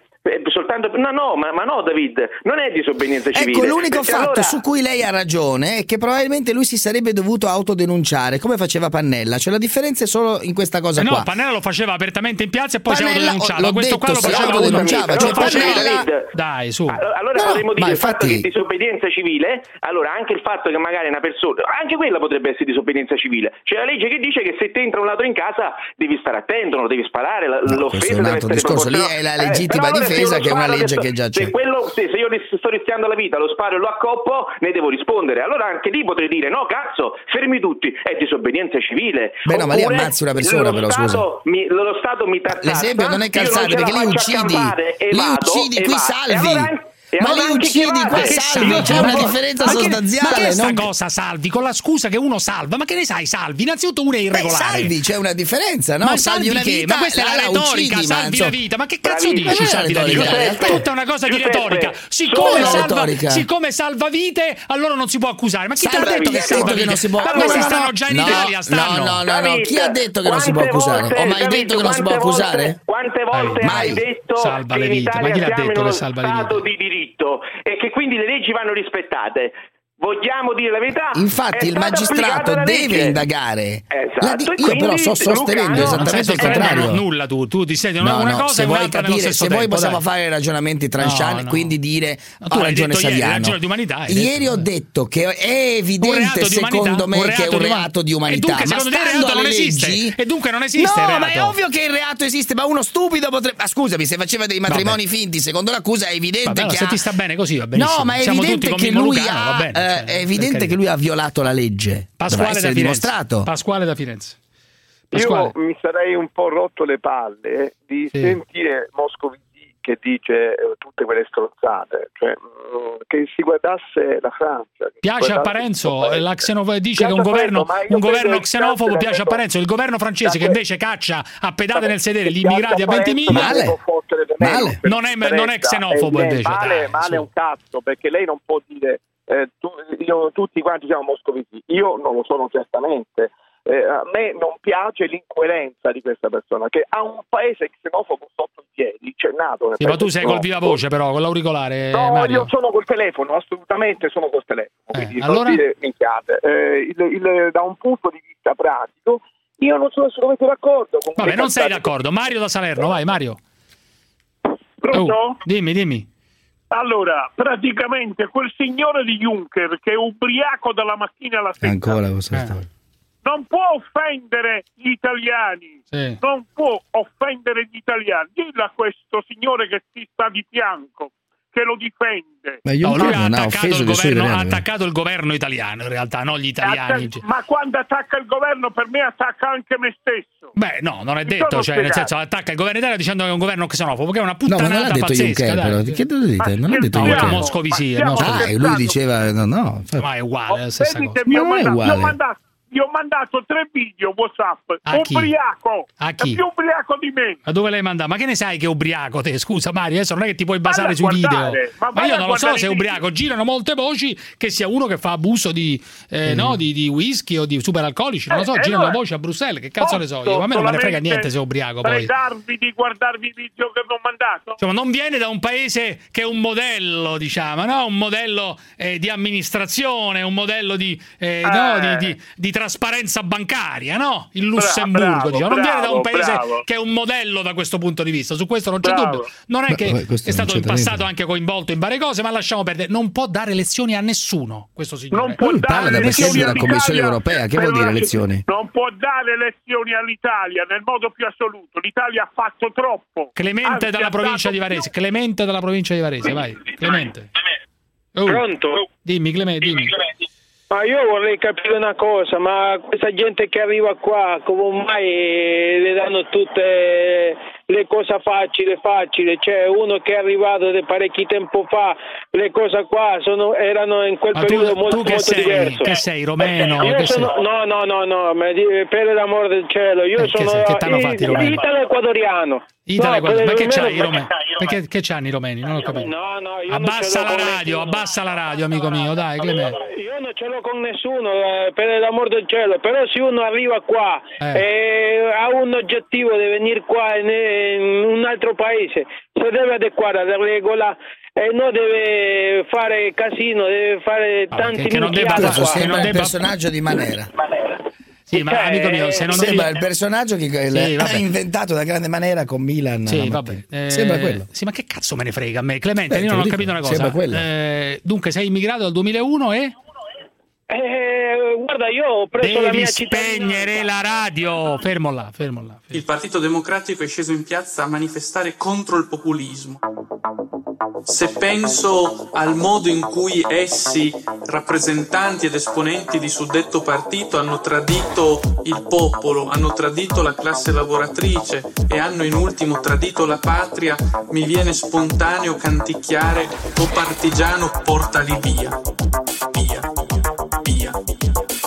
soltanto no no ma, ma no David non è disobbedienza civile Ecco, l'unico fatto allora- su cui lei ha ragione è che probabilmente lui si sarebbe dovuto autodenunciare, come faceva Pannella. Cioè la differenza è solo in questa cosa Eh qua. no, Pannella lo faceva apertamente in piazza e poi si Pannella, autodenunciava. l'ho Questo qua lo detto, si faceva autodenunciava, cioè Pannella- Dai, su. Allora No, potremmo dire il fatto infatti- che disobbedienza civile, allora anche il fatto che magari una persona, anche quella potrebbe essere disobbedienza civile. C'è la legge che dice che se ti entra un ladro in casa devi stare attento, non lo devi sparare, l'offesa è un deve altro essere discorso, lì è la legittima allora se difesa che è una legge che già c'è. Se, quello, se, se io sto rischiando la vita, lo sparo e lo accoppo, ne devo rispondere. Allora anche lì potrei dire no, cazzo, fermi tutti, è disobbedienza civile. Beh, no, ma lì Oppure ammazzi una persona, però, Stato mi- lo Stato mi tartassa, L'esempio non è calzante perché lì uccidi, lì uccidi, qui salvi. Allora- e Ma chi uccidi, qua che salvi, salvi? c'è una differenza Ma che- sostanziale. Ma che è sta non- cosa salvi? Con la scusa che uno salva, ma che ne sai salvi? Innanzitutto uno è Beh, irregolare. salvi, c'è una differenza, no? Ma salvi una che? vita, Ma questa è la la retorica, uccidi, salvi insomma- la vita. Ma che cazzo Bravissimo. dici è salvi la vita? retorica, realtà. Tutta una cosa di Giuseppe, retorica. solo Siccome salva, retorica. siccome salva vite, allora non si può accusare. Ma chi ti ha detto che vite. salva Detto che vite? non si può- Ma questi no, stanno no. già in Italia, stanno. no, no, no, no. Chi ha detto che non si può accusare? Ho mai detto che non si può accusare? Quante volte hai detto Salva che le vite. Ma chi l'ha detto che salva le di diritto e che quindi le leggi vanno rispettate? Vogliamo dire la verità? Infatti il magistrato deve legge. indagare. Esatto, di- io però sto sostenendo Lucano- Non esattamente il contrario. nulla tu, tu ti senti No, una no, cosa se vuoi capire, se poi tempo, possiamo dai. fare ragionamenti trancianti, no. quindi dire Ma tu ha hai ragione ieri, Saviano. ragione di umanità, hai Ieri detto. ho detto che è evidente secondo me che è un reato di umanità, dunque, ma secondo te il stando reato non alle esiste? leggi E dunque non esiste No, ma è ovvio che il reato esiste, ma uno stupido potrebbe Ma scusami, se faceva dei matrimoni finti, secondo l'accusa è evidente che se ti sta bene così va benissimo. No, ma è evidente che lui ha bene, eh, è evidente che lui ha violato la legge. Pasquale da dimostrato. Pasquale da Firenze. Pasquale. Io mi sarei un po' rotto le palle di Sì. sentire Moscovici che dice eh, tutte quelle stronzate, cioè, mm, che si guardasse la Francia. Piace a Parenzo, la xenofobo- dice Piace che un governo, Parenzo, un governo xenofobo piace a Parenzo. Il governo francese che invece caccia a pedate nel sedere gli immigrati a Parenzo, 20.000. ma devo fottere di me, Male. Non è, non è xenofobo Eh, invece. Male, dai, male un cazzo, perché lei non può dire eh, tu- io- tutti quanti siamo moscovici. Io non lo sono certamente. Eh, a me non piace l'incoerenza di questa persona che ha un paese xenofobo sotto i piedi, c'è nato. nel Sì, ma tu sei col viva voce però, con l'auricolare, No, Mario. io sono col telefono, assolutamente sono col telefono. Quindi non allora? Eh, il- il- da un punto di vista pratico, io non sono assolutamente d'accordo con Vabbè, non sei d'accordo. Mario da Salerno, vai Mario. Pronto? Oh, dimmi, dimmi. Allora, praticamente quel signore di Juncker che è ubriaco dalla mattina alla sera Ancora questa storia. non può offendere gli italiani, Sì. non può offendere gli italiani. Dillo a questo signore che ti sta di fianco, che lo difende. Ma No, lui ha non ha attaccato, offeso il nessuno governo, ha italiano. attaccato il governo italiano, in realtà, non gli italiani. Attac- Ma quando attacca il governo, per me attacca anche me stesso. Beh, no, non è Mi detto, cioè, nel senso, attacca il governo italiano dicendo che è un governo xenofobo, che è una No, ma non l'ha detto pazzesca. Juncker, però. Che dite? Non l'ha detto No, Juncker. è Moscovici, è Moscovici. Ah, lui diceva no, no. Ma è uguale, è la stessa cosa. non è mandato, uguale. mi ho mandato- gli ho mandato tre video WhatsApp. A chi? Ubriaco. A chi? È più ubriaco di me. Ma dove l'hai mandato? Ma che ne sai che è ubriaco te? Scusa Mario, adesso non è che ti puoi basare sui video. ma Ma, io non lo so se è ubriaco. Girano molte voci che sia uno che fa abuso di, eh, no, di, di whisky o di superalcolici. Non lo so, Eh, girano voci a Bruxelles. Che cazzo ne so io? Ma a me non me ne frega niente se è ubriaco poi. Pregarvi di guardarvi i video che vi ho mandato? Insomma, non viene da un paese che è un modello, diciamo, no? un modello eh, di amministrazione, un modello di, eh, no? Eh. di- di trasparenza bancaria, no? Il Lussemburgo, bravo, diciamo. non viene da un paese bravo. che è un modello da questo punto di vista, su questo non c'è Bravo. dubbio. Non è che beh, è stato in passato niente. anche coinvolto in varie cose, ma lasciamo perdere. Non può dare lezioni a nessuno, questo signore. Non può Lui parla da dare presidente lezioni della Commissione europea, che vuol dire lezioni? Non può dare lezioni all'Italia nel modo più assoluto. L'Italia ha fatto troppo. Clemente Anzi, dalla provincia di Varese. Clemente dalla provincia di Varese, vai. Clemente. Oh, Pronto? Dimmi, Clemente, dimmi. Ma io vorrei capire una cosa, ma questa gente che arriva qua, come mai le danno tutte le cose facili, facili? Cioè uno che è arrivato da parecchi tempo fa, le cose qua sono- erano in quel Ma tu- periodo tu molto, che molto sei? diverso. Che sei, romeno? Io Che sono, sei? no, no, no, no, per l'amore del cielo, io Eh, che sono sei? Che t'hanno fatto i romeni? italo-equadoriano. Italo- No, ma che romeno- i romeni? Perché che c'hanno i romeni? Non ho capito. No, no, io non Abbassa la con radio, nessuno. abbassa la radio, amico mio, dai, Clemente. Io non ce l'ho con nessuno, eh, per l'amor del cielo, però se uno arriva qua Eh. e ha un oggettivo di venire qua in, un altro paese, si deve adeguare alla regola e non deve fare casino, deve fare tanti che- che non debba sembra il debba- personaggio di Manera. Sì, ma amico mio, se non Sembra devi... il personaggio che Sì, ha vabbè. inventato da grande Manera con Milan. Sì, la vabbè. Eh, Sembra quello. Sì, ma che cazzo me ne frega a me? Clemente, Beh, io non ho dico, capito una cosa. sembra quello. Eh, dunque, sei immigrato dal 2001 e Eh, guarda, io ho preso la devi mia spegnere la radio. Fermo là, fermo là. Il Partito Democratico è sceso in piazza a manifestare contro il populismo. Se penso al modo in cui essi, rappresentanti ed esponenti di suddetto partito, hanno tradito il popolo, hanno tradito la classe lavoratrice e hanno in ultimo tradito la patria, mi viene spontaneo canticchiare O partigiano portali via, via, via,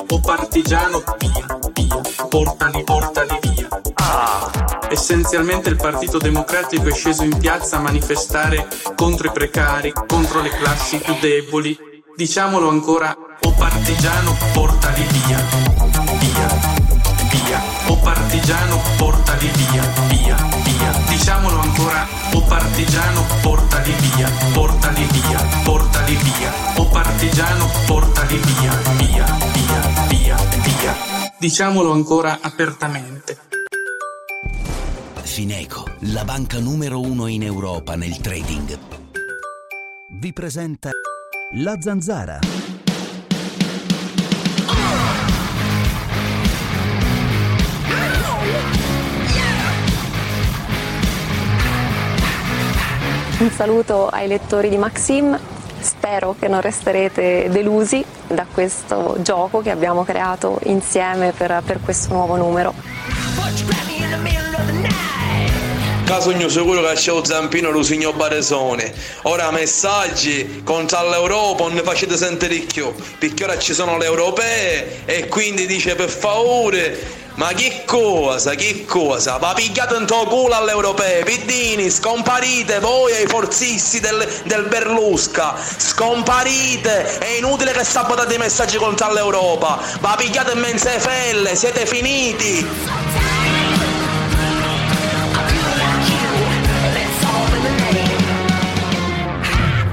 O partigiano via, via, portali, portali via. Essenzialmente il Partito Democratico è sceso in piazza a manifestare contro i precari, contro le classi più deboli. Diciamolo ancora, o partigiano portali via, via, via. O partigiano portali via, via, via. Diciamolo ancora, o partigiano portali via, portali via, portali via. O partigiano portali via, via, via, via, via. Diciamolo ancora apertamente. Fineco, la banca numero uno in Europa nel trading. Vi presenta La Zanzara. Un saluto ai lettori di Maxim, spero che non resterete delusi da questo gioco che abbiamo creato insieme per, per questo nuovo numero. Casogno sicuro che c'è un zampino lo signor Baresone. Ora messaggi contro l'Europa non ne facete sentire più, perché ora ci sono le europee e quindi dice per favore ma che cosa, che cosa? Va pigliato in tuo culo alle europee, piddini, scomparite voi ai forzisti del, del Berlusca, scomparite, è inutile che sabotate i messaggi contro l'Europa, va pigliato in mense felle, siete finiti.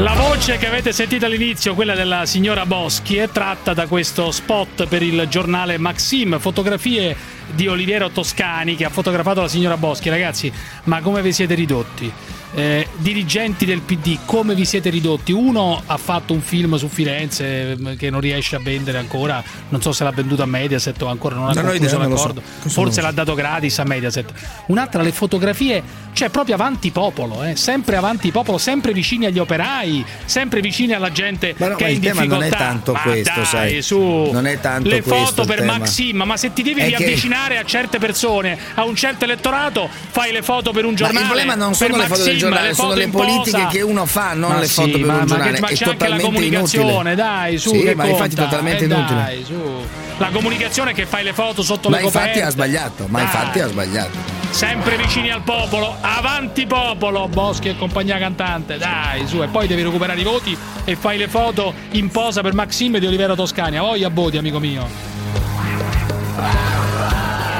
La voce che avete sentito all'inizio, quella della signora Boschi, è tratta da questo spot per il giornale Maxim, fotografie di Oliviero Toscani che ha fotografato la signora Boschi. Ragazzi, ma come vi siete ridotti? Eh, dirigenti del PD, come vi siete ridotti? Uno ha fatto un film su Firenze eh, che non riesce a vendere ancora, non so se l'ha venduto a Mediaset o ancora non ha ho concluso so. l'accordo, non forse l'ha dato gratis a Mediaset. Un'altra, le fotografie, cioè proprio avanti popolo, eh, sempre avanti popolo, sempre vicini agli operai, sempre vicini alla gente Ma no, che ma è in difficoltà. non è tanto Ma questo, dai, sai. su. Non è tanto le foto per tema. Maxim, ma se ti devi È che- riavvicinare a certe persone, a un certo elettorato, fai le foto per un Ma giornale. il problema non sono le foto del Maxim, giornale, le sono foto le politiche posa. che uno fa, non Ma le sì, foto per ma- un ma giornale. che- ma è c'è anche la totalmente comunicazione, inutile. dai, su, Sì, che ma infatti è conta? totalmente Eh, inutile. dai, su. La comunicazione che fai le foto sotto Ma le infatti coperte. ha sbagliato, ma Dai. infatti ha sbagliato. Sempre vicini al popolo, avanti popolo, Boschi e compagnia cantante, dai su, e poi devi recuperare i voti e fai le foto in posa per Maxime di Olivero Toscani, voglia voti amico mio.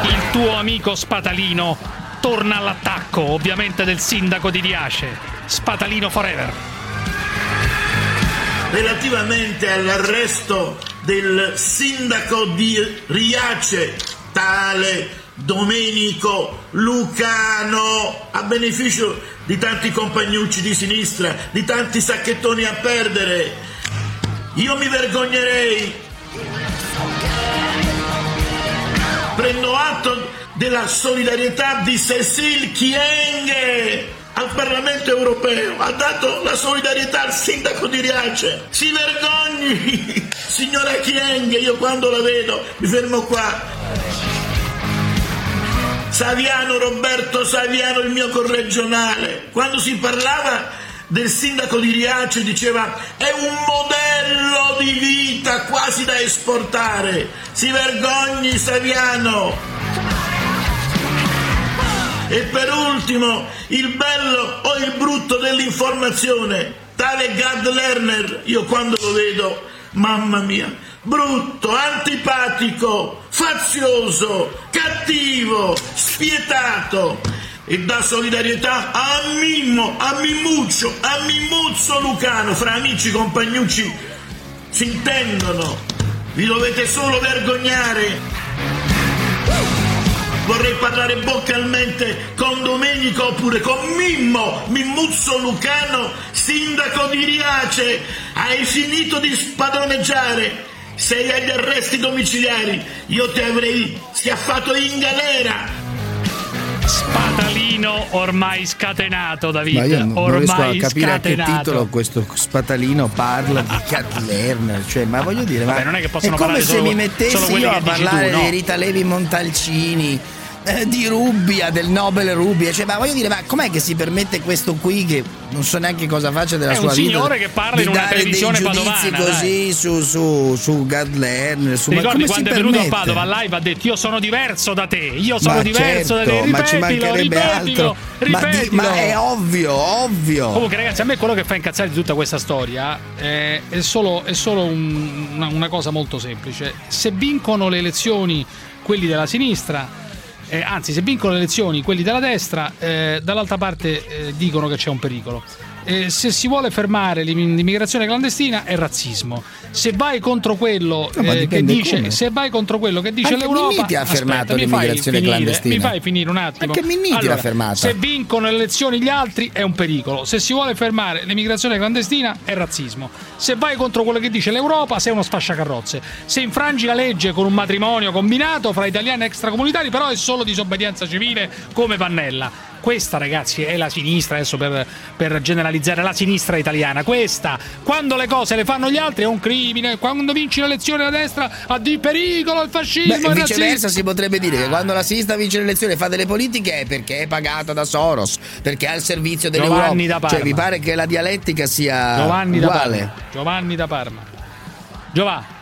Il tuo amico Spatalino torna all'attacco, ovviamente del sindaco di Riace, Spatalino forever. relativamente all'arresto del sindaco di Riace, tale Domenico Lucano, a beneficio di tanti compagnucci di sinistra, di tanti sacchettoni a perdere. Io mi vergognerei. Prendo atto della solidarietà di Cecil Chienghe al Parlamento europeo, ha dato la solidarietà al sindaco di Riace. Si vergogni, [LAUGHS] signora Chienghe, io quando la vedo mi fermo qua. Saviano, Roberto Saviano, il mio corregionale, quando si parlava del sindaco di Riace diceva è un modello di vita quasi da esportare. Si vergogni Saviano. E per ultimo, il bello o il brutto dell'informazione. Tale Gad Lerner, io quando lo vedo, mamma mia, brutto, antipatico, fazioso, cattivo, spietato. E dà solidarietà a Mimmo, a Mimmuccio, a Mimmuzzo Lucano, fra amici compagnucci si intendono. Vi dovete solo vergognare. Vorrei parlare vocalmente con Domenico oppure con Mimmo, Mimmuzzo Lucano, sindaco di Riace. Hai finito di spadroneggiare. Sei agli arresti domiciliari. Io ti avrei schiaffato in galera. Spatalino ormai scatenato, David. Ma io non, non riesco a ormai capire a che scatenato. titolo questo spatalino parla di Cat Lerner. Cioè, ma voglio dire, Vabbè, ma non è che possono come parlare se solo- mi mettessi io a dici tu, parlare no? di Rita Levi Montalcini. Eh, Di Rubbia, del Nobel Rubbia, cioè, ma voglio dire, ma com'è che si permette questo qui che non so neanche cosa faccia della È sua un vita? signore che parla in una televisione padovana, così su, su, su Gad Lerner. Su, Ti ma ricordi quando è venuto a? Padova live ha detto io sono diverso da te, io sono Ma diverso da te, certo, ma ci ripetilo, mancherebbe ripetilo, altro. Ma, di- ripetilo. ma è ovvio, ovvio. Comunque ragazzi, a me quello che fa incazzare di tutta questa storia eh, è solo, è solo un- una, una cosa molto semplice. Se vincono le elezioni quelli della sinistra, eh, anzi se vincono le elezioni quelli della destra, eh, dall'altra parte eh, dicono che c'è un pericolo. Eh, se si vuole fermare l'im- l'immigrazione clandestina è razzismo. Se vai contro quello No, eh, che dice come. se vai contro quello che dice Anche l'Europa Minniti ha fermato l'immigrazione finire, clandestina. Mi fai finire un attimo. Anche Minniti Allora, l'ha fermata. Se vincono le elezioni gli altri è un pericolo. Se si vuole fermare l'immigrazione clandestina è razzismo. Se vai contro quello che dice l'Europa sei uno sfasciacarrozze. Se infrangi la legge con un matrimonio combinato fra italiani e extracomunitari però è solo disobbedienza civile come Pannella. Questa, ragazzi, è la sinistra, adesso per, per generalizzare, la sinistra italiana. Questa, quando le cose le fanno gli altri, è un crimine. Quando vinci l'elezione la destra, ha di pericolo il fascismo. Beh, viceversa si potrebbe dire che quando la sinistra vince le elezioni e fa delle politiche è perché è pagata da Soros, perché è al servizio dell'Europa. Giovanni da Parma. Cioè, vi pare che la dialettica sia Giovanni da uguale? Parma. Giovanni da Parma. Giovanni.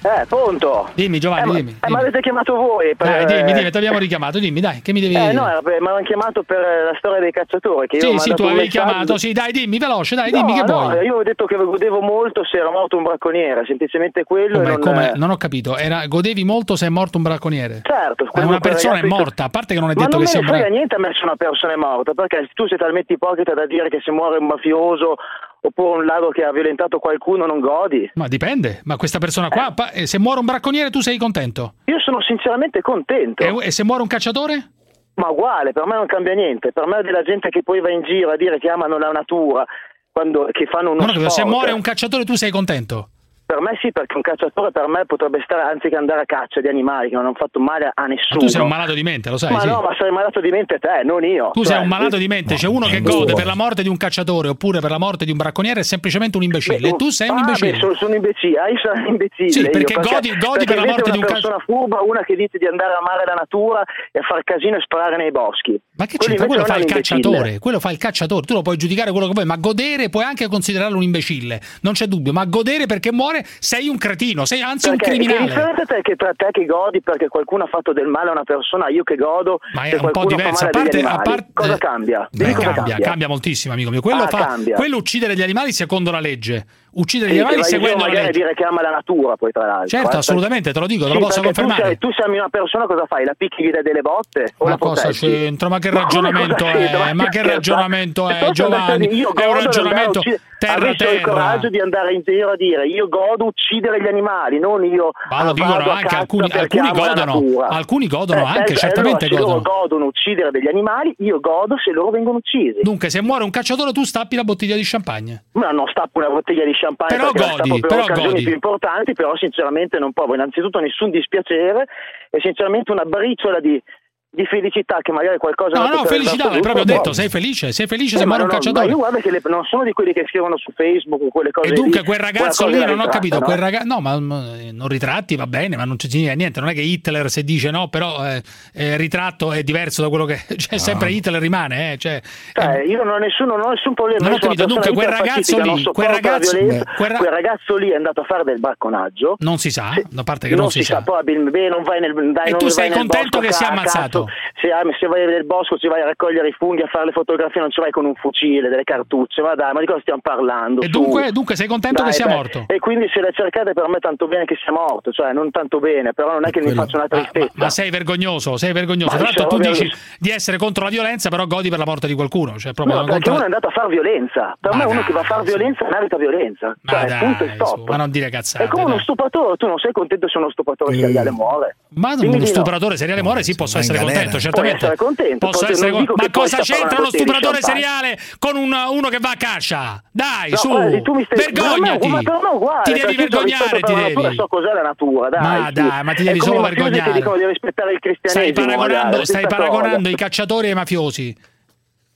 Eh, pronto? Dimmi Giovanni, Eh, ma- dimmi. eh, ma avete chiamato voi per... Dai, dimmi, dimmi, ti abbiamo richiamato, dimmi, dai, che mi devi Eh, no, era per- mi hanno chiamato per la storia dei cacciatori. Che io Sì, ho sì, tu avevi chiamato, sì, dai, dimmi, veloce, dai, No, dimmi che no, vuoi. io avevo detto che godevo molto se era morto un bracconiere, semplicemente quello. e Come, non, come- non ho capito, era, godevi molto se è morto un bracconiere? Certo, Ma una per persona è morta, a parte che non è Ma detto non che me sia ne un frega bracconiere. niente a me se una persona è morta, perché tu sei talmente ipocrita da dire che se muore un mafioso oppure un ladro che ha violentato qualcuno non godi. Ma dipende, ma questa persona qua, eh, se muore un bracconiere tu sei contento? Io sono sinceramente contento. E, e se muore un cacciatore? Ma uguale, per me non cambia niente. Per me è della gente che poi va in giro a dire che amano la natura, quando, che fanno uno ho capito, se muore un cacciatore tu sei contento? Per me sì, perché un cacciatore per me potrebbe stare anziché andare a caccia di animali che non hanno fatto male a nessuno. Ma tu sei un malato di mente, lo sai? Ma sì. no, ma sei malato di mente te, non io. Tu Cioè, sei un malato di mente, c'è uno che gode per la morte di un cacciatore oppure per la morte di un bracconiere è semplicemente un imbecille. E tu sei un Ah, imbecille. beh, sono, sono imbecille, ah, io sono un imbecille. Sì, io, perché godi- godi per la morte di un una caccia- persona furba, una che dice di andare a amare la natura e a far casino e sparare nei boschi. Ma che c'entra? Quello fa il cacciatore, quello fa il cacciatore. Tu lo puoi giudicare quello che vuoi, ma godere puoi anche considerarlo un imbecille. Non c'è dubbio, ma godere perché muore sei un cretino, sei anzi un Perché che criminale. differenza c'è che tra te che godi perché qualcuno ha fatto del male a una persona, io che godo Ma è un po' diverso. A parte, a parte- cosa cambia? Beh, cosa cambia, cambia moltissimo, amico mio. Quello, Ah, fa, cambia. quello uccidere gli animali secondo la legge. Uccidere Sì, gli animali seguendo la legge. dire che ama la natura poi tra l'altro Certo, eh, assolutamente, te lo dico, te lo Sì, posso tu confermare. sei- Tu, sei una persona cosa fai? La picchi via delle botte o Ma cosa c'entra? Ma che Ma ragionamento è? Ma che ragionamento è, Giovanni? io È un ragionamento uccidere- terra Avessi il terra. coraggio di andare in giro a dire io godo uccidere gli animali, non io Ma lo ah, dicono anche alcuni, alcuni godono, alcuni godono Eh, anche, eh, certamente allora, se godono. loro godono uccidere degli animali, io godo se loro vengono uccisi. Dunque, se muore un cacciatore, tu stappi la bottiglia di champagne. Ma non stappo una bottiglia di champagne Però godi, per però occasioni godi. più importanti, però sinceramente non provo innanzitutto nessun dispiacere e sinceramente una briciola di, di felicità che magari qualcosa No, no, felicità, l'hai proprio detto, no. sei felice, sei felice Eh, se ma muore un no, no, cacciatore. Ma io guarda che le- non sono di quelli che scrivono su Facebook o quelle cose E dunque lì, quel ragazzo lì non ho ritratta, capito, no? quel ragazzo no, ma eh, non ritratti va bene, ma non significa niente, non è che Hitler se dice no, però eh, eh, ritratto è diverso da quello che [LAUGHS] cioè sempre Hitler rimane, eh, cioè, Cioè, io non ho, nessuno, non ho nessun problema. Non ho capito, dunque, quel ragazzo lì, quel ragazzo- quel ra- quel ragazzo lì è andato a fare del bracconaggio. non si sa, da parte che non, si, sa. probabilmente beh, non vai nel dai, E tu sei contento che sia ammazzato? Se, se vai nel bosco ci vai a raccogliere i funghi, a fare le fotografie, non ci vai con un fucile, delle cartucce, ma dai, ma di cosa stiamo parlando? E Su. dunque, dunque sei contento Dai, che sia beh, morto? E quindi se la cercate per me tanto bene che sia morto, cioè non tanto bene, però non è che mi faccia una tristezza. Ma sei vergognoso, sei vergognoso. Ma Tra l'altro tu cioè, dici di essere contro la violenza, però godi per la morte di qualcuno, cioè proprio No, perché contro- uno è andato a fare violenza. Per me uno che va a fare violenza merita violenza. Ma Cioè, dai, punto e su, stop. ma non dire cazzate. È come uno dai. stupratore, tu non sei contento se uno stupratore seriale muore. Ma Dimmi uno stupratore seriale muore, sì, posso essere contento, Certamente. essere contento, Posso essere dico con- Ma cosa c'entra uno stupratore seriale con un- uno che va a caccia? Dai, No, su, guardi, tu mi stai- vergognati. Ma me è uguale, ti devi vergognare, ti la natura, devi. so cos'è la natura, dai. Ma dai, ma ti devi solo vergognare. che dicono di rispettare il Stai cristianesimo. paragonando, magari, stai paragonando i cacciatori ai mafiosi.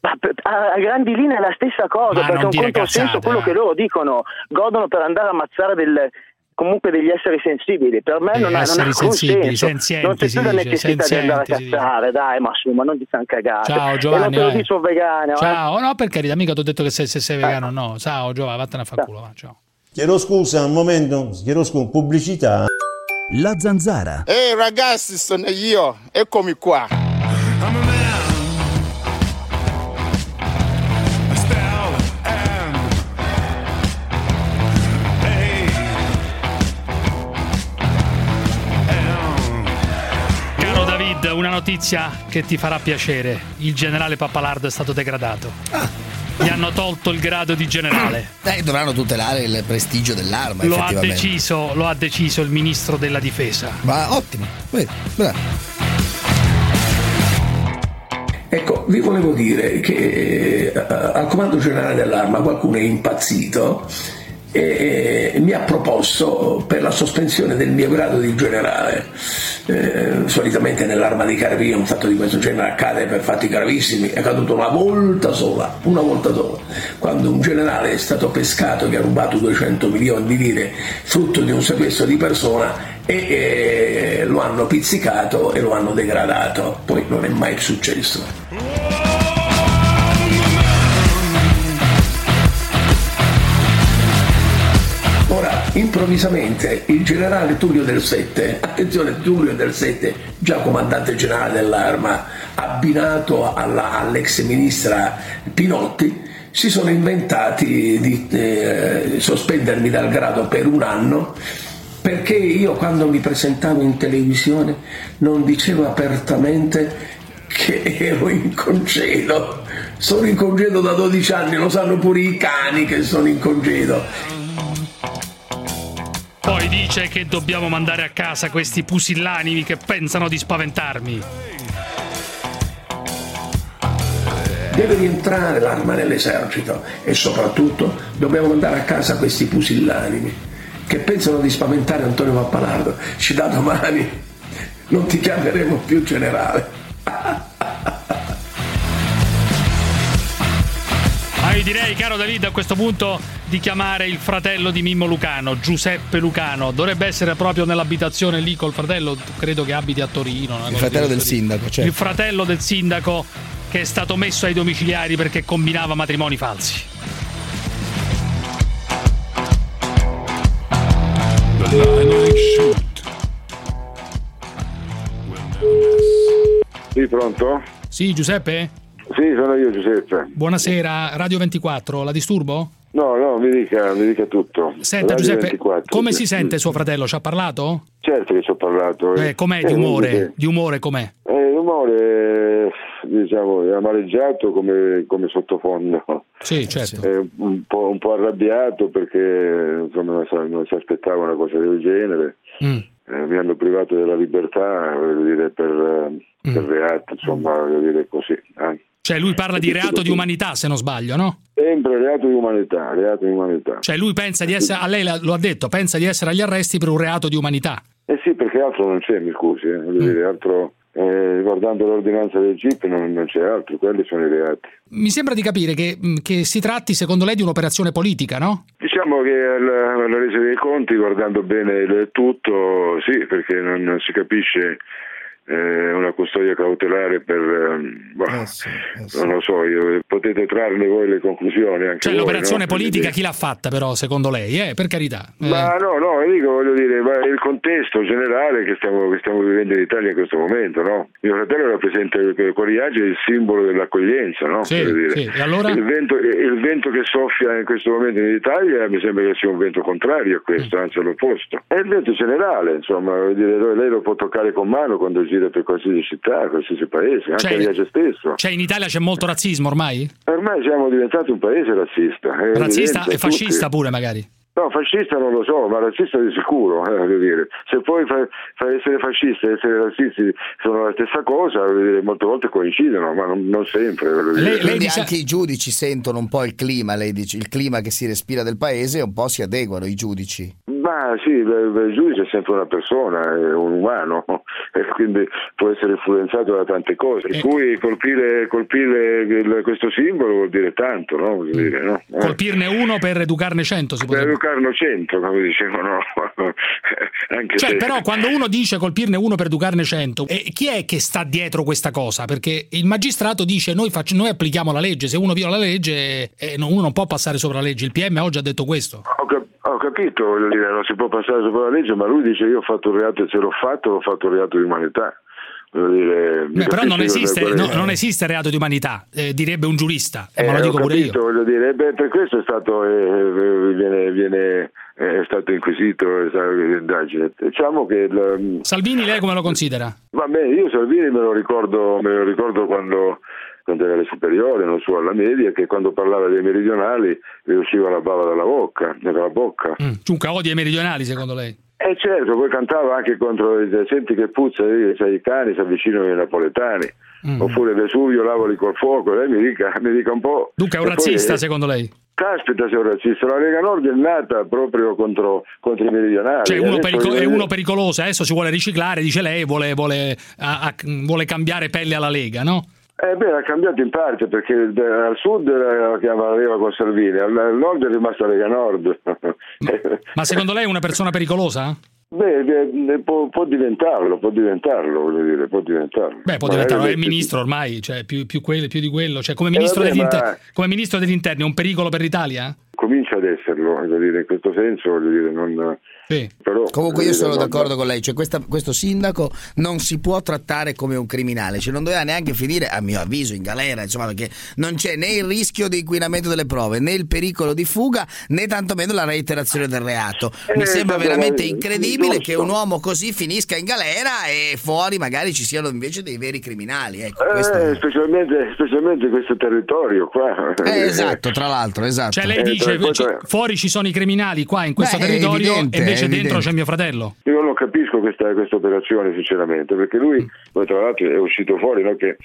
Ma a, grandi linee è la stessa cosa, Ma perché è un controsenso cazzate, quello che loro dicono, godono per andare a ammazzare del- comunque degli esseri sensibili. Per me Eh, non, ha, non ha sensibili, senso. senzienti, non c'è più la necessità di andare a cazzare, dai, ma su, ma non ti fanno cagare. Ciao Giovanni. non te lo un vegano. eh. Ciao, no, per carità, mica ti ho detto che se, se sei vegano, no. Ciao Giovanni, vattene a fa culo, va, ciao. Chiedo scusa un momento, chiedo scusa, pubblicità. La zanzara. Ehi ragazzi, sono io, eccomi qua. Caro una notizia che ti farà piacere. Il generale Pappalardo è stato degradato. Gli hanno tolto il grado di generale. [CLEARS THROAT] Eh, dovranno tutelare il prestigio dell'arma, Lo ha, deciso, lo ha deciso il ministro della difesa. Ma ottimo. Vedi, bravo. Ecco, vi volevo dire che eh, al comando generale dell'arma qualcuno è impazzito e mi ha proposto per la sospensione del mio grado di generale. Eh, solitamente nell'arma di carabinieri un fatto di questo genere accade per fatti gravissimi, è accaduto una volta sola, una volta sola, quando un generale è stato pescato che ha rubato 200 milioni di lire frutto di un sequestro di persona e eh, lo hanno pizzicato e lo hanno degradato, poi non è mai successo. Improvvisamente, il generale Tullio del Sette, attenzione, Tullio del Sette, già comandante generale dell'arma, abbinato alla- all'ex ministra Pinotti, si sono inventati di eh, sospendermi dal grado per un anno perché io quando mi presentavo in televisione non dicevo apertamente che ero in congedo. Sono in congedo da 12 anni, lo sanno pure i cani che sono in congedo. Poi dice che dobbiamo mandare a casa questi pusillanimi che pensano di spaventarmi. Deve rientrare l'arma nell'esercito e soprattutto dobbiamo mandare a casa questi pusillanimi che pensano di spaventare Antonio Pappalardo. Ci da domani non ti chiameremo più generale. Ah, io direi, caro David, a questo punto di chiamare il fratello di Mimmo Lucano, Giuseppe Lucano. Dovrebbe essere proprio nell'abitazione lì col fratello, credo che abiti a Torino. Il fratello del sindaco, certo. Il fratello del sindaco che è stato messo ai domiciliari perché combinava matrimoni falsi. Sì, pronto? Sì, Giuseppe? Sì, sono io Giuseppe. Buonasera, Radio 24, la disturbo? No, no, mi dica, mi dica tutto. Senta Radio Giuseppe, 24, come sì. si sente suo fratello? Ci ha parlato? Certo che ci ho parlato. Eh, com'è di Eh, umore? niente. Di umore com'è? Eh, l'umore, diciamo, è amareggiato come, come sottofondo. Sì, certo. È un po', un po' arrabbiato perché insomma, non, sa- non si aspettava una cosa del genere. Mm. Eh, mi hanno privato della libertà, voglio dire, per, Mm. per reato, insomma, voglio dire così. eh. Cioè lui parla di reato di umanità, se non sbaglio, no? Sempre reato di umanità, reato di umanità. Cioè lui pensa di essere, a lei lo ha detto, pensa di essere agli arresti per un reato di umanità. Eh sì, perché altro non c'è, mi scusi, eh, dire, altro, eh, guardando l'ordinanza del GIP non, non c'è altro, quelli sono i reati. Mi sembra di capire che, mh, che si tratti, secondo lei, di un'operazione politica, no? Diciamo che alla, alla resa dei conti, guardando bene il tutto, sì, perché non, non si capisce eh, una custodia cautelare per... ehm, boh, Non lo so, io- potete trarne voi le conclusioni. Anche Cioè voi, l'operazione no? politica chi l'ha fatta però, secondo lei? Eh, per carità. Eh, Ma no, no, dico, voglio dire, ma il contesto generale che stiamo, che stiamo vivendo in Italia in questo momento, no? Mio fratello rappresenta il coriace il simbolo dell'accoglienza, no? Sì, sì, e allora? Il vento, il vento che soffia in questo momento in Italia mi sembra che sia un vento contrario a questo, Mm. anzi all'opposto. È il vento generale, insomma, voglio dire, lei lo può toccare con mano quando gira per qualsiasi città, qualsiasi paese, anche Cioè- a Riace stesso. Cioè in Italia c'è molto razzismo ormai? Ormai siamo diventati un paese razzista. Razzista e fascista tutti. pure magari. No, fascista non lo so, ma razzista di sicuro, eh, voglio dire. Se poi fa, fa essere fascista e essere razzisti sono la stessa cosa, dire, molte volte coincidono, ma non, non sempre. voglio dire. Quindi anche i giudici sentono un po' il clima, lei dice, il clima che si respira del paese e un po' si adeguano i giudici. Ma sì, il, il giudice è sempre una persona, è un umano, e quindi può essere influenzato da tante cose. Per cui colpire, colpire il- questo simbolo vuol dire tanto, no? Voglio dire, no? Eh. Colpirne uno per educarne cento, si Per potrebbe. educarlo cento, come dicevano. [LAUGHS] Anche Cioè, se... però, quando uno dice colpirne uno per educarne cento, eh, chi è che sta dietro questa cosa? Perché il magistrato dice: noi, facci- noi applichiamo la legge, se uno viola la legge, eh, no- uno non può passare sopra la legge. Il PM oggi ha detto questo. Ho, cap- ho capito, voglio dire, non si può passare sopra la legge, ma lui dice io ho fatto un reato e se l'ho fatto, ho fatto un reato di umanità. Dire, Beh, però non esiste, no- non esiste reato di umanità, eh, direbbe un giurista, eh, Eh, ma lo dico pure io. capito, voglio dire, beh, per questo è stato, eh, eh, viene, viene, eh, è stato inquisito, è stato indagine. Diciamo che il, Salvini, lei come lo considera? Va bene, io Salvini me lo ricordo, me lo ricordo quando, quando era alle superiori, non so, alla media, che quando parlava dei meridionali gli usciva la bava dalla bocca, dalla bocca. Mm. Dunque odia i meridionali, secondo lei? E certo, poi cantava anche contro, i- senti che puzza, eh, sai, i cani si avvicinano ai napoletani. Mm. Oppure Vesuvio lavoli col fuoco, lei mi dica, mi dica un po'. Dunque è un E poi, razzista, eh, secondo lei? Caspita, sei un razzista. La Lega Nord è nata proprio contro, contro i meridionali. Cioè, uno Adesso perico- è uno pericoloso, adesso si vuole riciclare, dice lei, vuole, vuole, a- a- vuole cambiare pelle alla Lega, no? Eh beh, ha cambiato in parte perché il- al sud chiamava con Salvini, al, nord è rimasta Lega Nord. Ma secondo lei è una persona pericolosa? Beh, beh, può, può diventarlo, può diventarlo, voglio dire, può diventarlo. Beh, può diventare, è ministro ormai, cioè più, più quello- più di quello. Cioè, come Eh, ministro, vabbè, inter- ma- come ministro degli interni è un pericolo per l'Italia? Comincia ad esserlo, voglio dire, in questo senso, voglio dire, non... Però, Comunque io sono d'accordo con lei, cioè questa- questo sindaco non si può trattare come un criminale, cioè non doveva neanche finire, a mio avviso, in galera, insomma, perché non c'è né il rischio di inquinamento delle prove, né il pericolo di fuga, né tantomeno la reiterazione del reato. Mi Eh, sembra veramente eh, incredibile giusto. che un uomo così finisca in galera e fuori magari ci siano invece dei veri criminali. Ecco, questo- Eh, specialmente, specialmente questo territorio qua. Eh, esatto, tra l'altro, esatto. Cioè, lei Eh, dice tra- fuori ci sono i criminali qua in questo Beh, è territorio evidente, e invece è dentro evidente. c'è mio fratello. Io non capisco questa, questa, operazione sinceramente, perché lui, poi tra l'altro è uscito fuori no, che,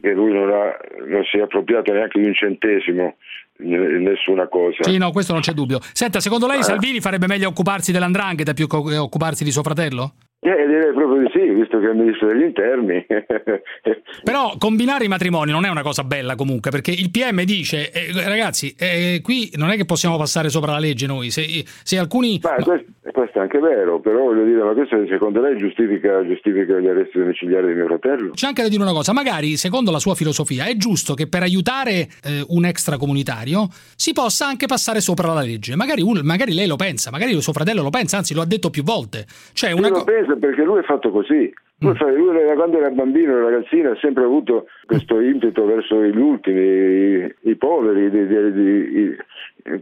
che, lui non, ha, non si è appropriato neanche di un centesimo nessuna cosa. Sì, no, questo non c'è dubbio. Senta, secondo lei eh. Salvini farebbe meglio occuparsi dell'andrangheta più che occuparsi di suo fratello? Eh, direi proprio di sì, visto che è il ministro degli interni. [LAUGHS] Però combinare i matrimoni non è una cosa bella comunque, perché il PM dice, eh, ragazzi, eh, qui non è che possiamo passare sopra la legge noi, se, se alcuni... Ma questo, questo, è anche vero, però voglio dire, ma questo secondo lei giustifica, giustifica gli arresti domiciliari di mio fratello? C'è anche da dire una cosa, magari secondo la sua filosofia è giusto che per aiutare eh, un extracomunitario si possa anche passare sopra la legge, magari, magari, lei lo pensa, magari suo fratello lo pensa, anzi lo ha detto più volte. Cioè, una co- penso perché lui è fatto così. Lui, mm. lui da quando era bambino, ragazzino, ha sempre avuto questo impeto verso gli ultimi, i, i poveri, di, di, di,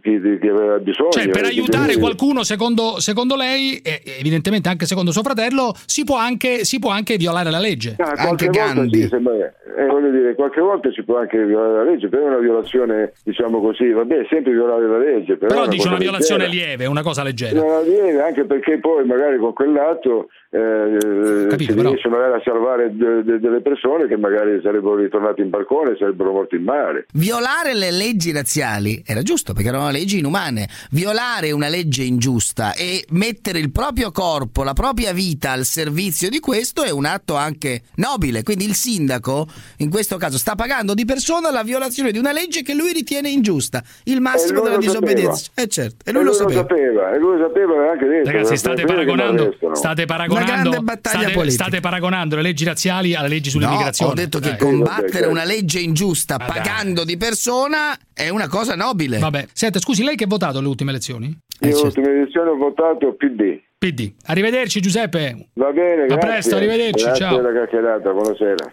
chi, chi, aveva bisogno. Cioè, per aiutare di... qualcuno, secondo, secondo lei, e evidentemente anche secondo suo fratello, si può anche, si può anche violare la legge. No, anche Gandhi. Sì, sembra, eh, voglio dire, qualche volta si può anche violare la legge, però è una violazione, diciamo così, vabbè, è sempre violare la legge. Però, però dice una violazione leggera. lieve, una cosa leggera. Una lieve, anche perché poi magari con quell'atto eh, Capito, si riesce magari a salvare de- de- delle persone che magari sarebbero ritornate in balcone e sarebbero morte in mare. Violare le leggi razziali era giusto perché erano leggi inumane. Violare una legge ingiusta e mettere il proprio corpo, la propria vita al servizio di questo è un atto anche nobile. Quindi il sindaco in questo caso sta pagando di persona la violazione di una legge che lui ritiene ingiusta, il massimo della disobbedienza. Eh certo, e lui, e lui lo, sapeva. lo sapeva. E lui lo sapeva anche detto. Ragazzi, state paragonando, state paragonando, state, state paragonando le leggi razziali alle leggi sull'immigrazione. No, ho detto che eh. combattere una legge ingiusta ah, pagando di persona è una cosa nobile. Vabbè, senta, scusi, lei che ha votato alle ultime elezioni? Io alle eh, ultime elezioni ho votato PD. PD. Arrivederci Giuseppe. Va bene, A grazie. presto, arrivederci, grazie ciao. Buonasera.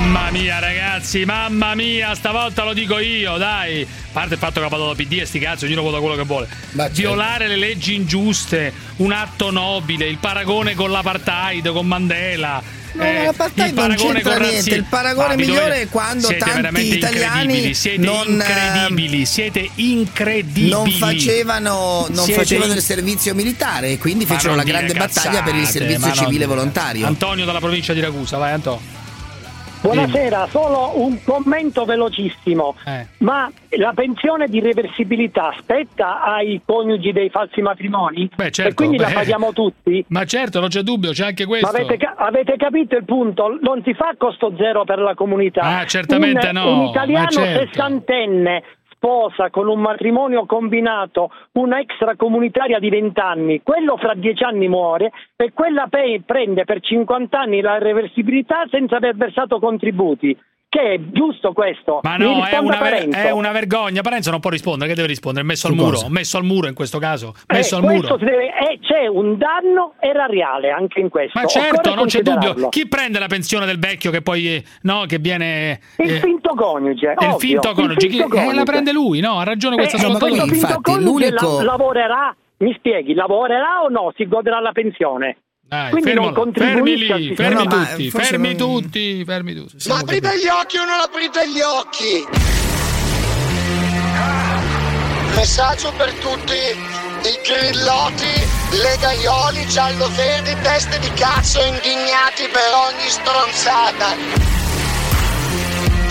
Mamma mia ragazzi, mamma mia, stavolta lo dico io, dai. A parte il fatto che ha fatto la PD e sti cazzi, ognuno vota quello che vuole. Ma certo. Violare certo. le leggi ingiuste, un atto nobile, il paragone con l'apartheid, con Mandela. No, eh, il paragone con niente. Il paragone migliore dovete... è quando siete tanti italiani siete non, incredibili, siete incredibili. Non facevano, non siete facevano il servizio militare e quindi fecero la grande cazzate, battaglia per il servizio civile volontario. Antonio dalla provincia di Ragusa, vai Antonio. Buonasera, solo un commento velocissimo. Eh. Ma la pensione di reversibilità spetta ai coniugi dei falsi matrimoni? Beh, certo, e quindi beh. la paghiamo tutti? Ma certo, non c'è dubbio, c'è anche questo. Avete, avete, capito il punto? Non si fa costo zero per la comunità. Ah, certamente un, no. Un italiano certo. sessantenne sposa con un matrimonio combinato una extracomunitaria di 20 anni, quello fra 10 anni muore e quella prende per 50 anni la reversibilità senza aver versato contributi che è giusto questo. Ma no, è una, ver- è una, vergogna. Parenzo non può rispondere. Che deve rispondere? Messo al muro. Messo al muro in questo caso. Messo eh, al muro. Deve, eh, c'è un danno erariale anche in questo. Ma certo, non c'è dubbio. Chi prende la pensione del vecchio che poi eh, no, che viene. Il eh, finto coniuge. Il finto coniuge. Il finto Chi, coniuge. Eh, la prende lui, no? Ha ragione questa eh, ascoltatore. Il finto coniuge la, lavorerà. Mi spieghi, lavorerà o no? Si godrà la pensione? Dai, Quindi fermo, non contribuisci fermi lì, fermi no, tutti, fermi non... tutti, fermi tutti. Ma aprite capiti. gli occhi o non aprite gli occhi? Messaggio per tutti i grillotti, legaioli, giallo-verdi, teste di cazzo indignati per ogni stronzata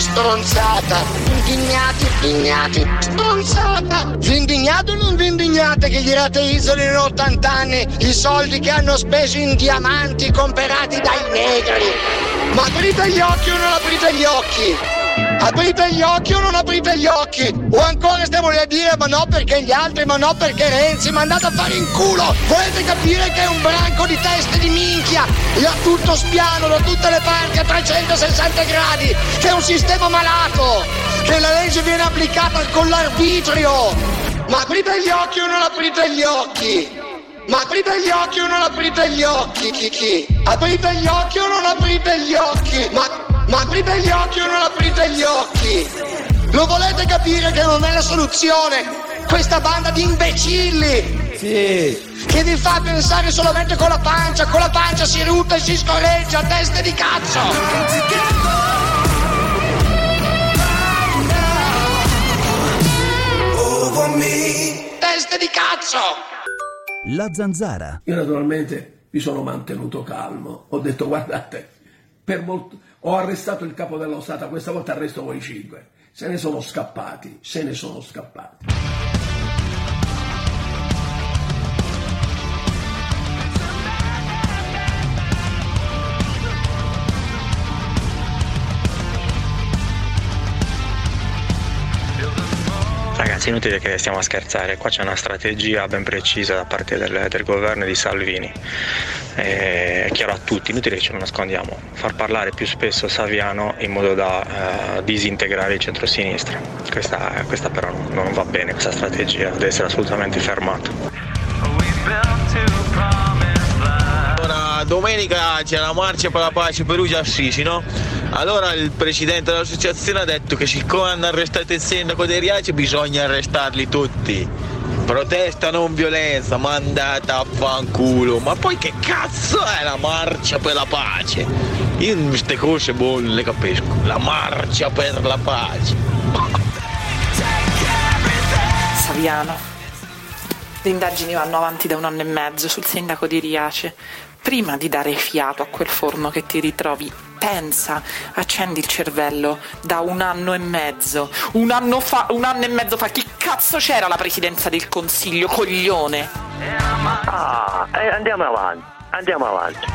stronzata. Indignati, indignati, stronzata. Vi indignate o non vi indignate che gli rateizzano in 80 anni i soldi che hanno speso in diamanti comprati dai negri? Ma aprite gli occhi o non aprite gli occhi? Aprite gli occhi o non aprite gli occhi? O ancora stiamo lì a dire ma no perché gli altri, ma no perché Renzi, ma andate a fare in culo! Volete capire che è un branco di teste di minchia da tutto spiano, da tutte le parti a 360 gradi, che è un sistema malato, che la legge viene applicata con l'arbitrio! Ma aprite gli occhi o non aprite gli occhi? Ma aprite gli occhi o non aprite gli occhi? Chi chi? Aprite gli occhi o non aprite gli occhi? Ma ma aprite gli occhi o non aprite gli occhi? Lo volete capire che non è la soluzione? Questa banda di imbecilli! Sì. Che vi fa pensare solamente con la pancia, con la pancia si rutta e si scorreggia, teste di cazzo! Teste di cazzo! La zanzara. Io naturalmente mi sono mantenuto calmo. Ho detto guardate, per molto... ho arrestato il capo della Stata, questa volta arresto voi cinque. Se ne sono scappati, se ne sono scappati. Ragazzi, inutile che stiamo a scherzare, qua c'è una strategia ben precisa da parte del, del governo di Salvini. È chiaro a tutti, inutile che ce lo nascondiamo, far parlare più spesso Saviano in modo da eh, disintegrare il centro-sinistra. Questa, questa però non, non va bene, questa strategia deve essere assolutamente fermata. Domenica c'è la marcia per la pace Perugia Assisi, no? Allora il presidente dell'associazione ha detto che siccome hanno arrestato il sindaco di Riace bisogna arrestarli tutti. Protesta non violenza, mandata a fanculo. Ma poi che cazzo è la marcia per la pace? Io queste cose boh, non le capisco. La marcia per la pace. Saviano. Le indagini vanno avanti da un anno e mezzo sul sindaco di Riace. Prima di dare fiato a quel forno che ti ritrovi, pensa, accendi il cervello da un anno e mezzo. Un anno fa, un anno e mezzo fa, chi cazzo c'era la presidenza del consiglio, coglione? Ah, eh, andiamo avanti, andiamo avanti.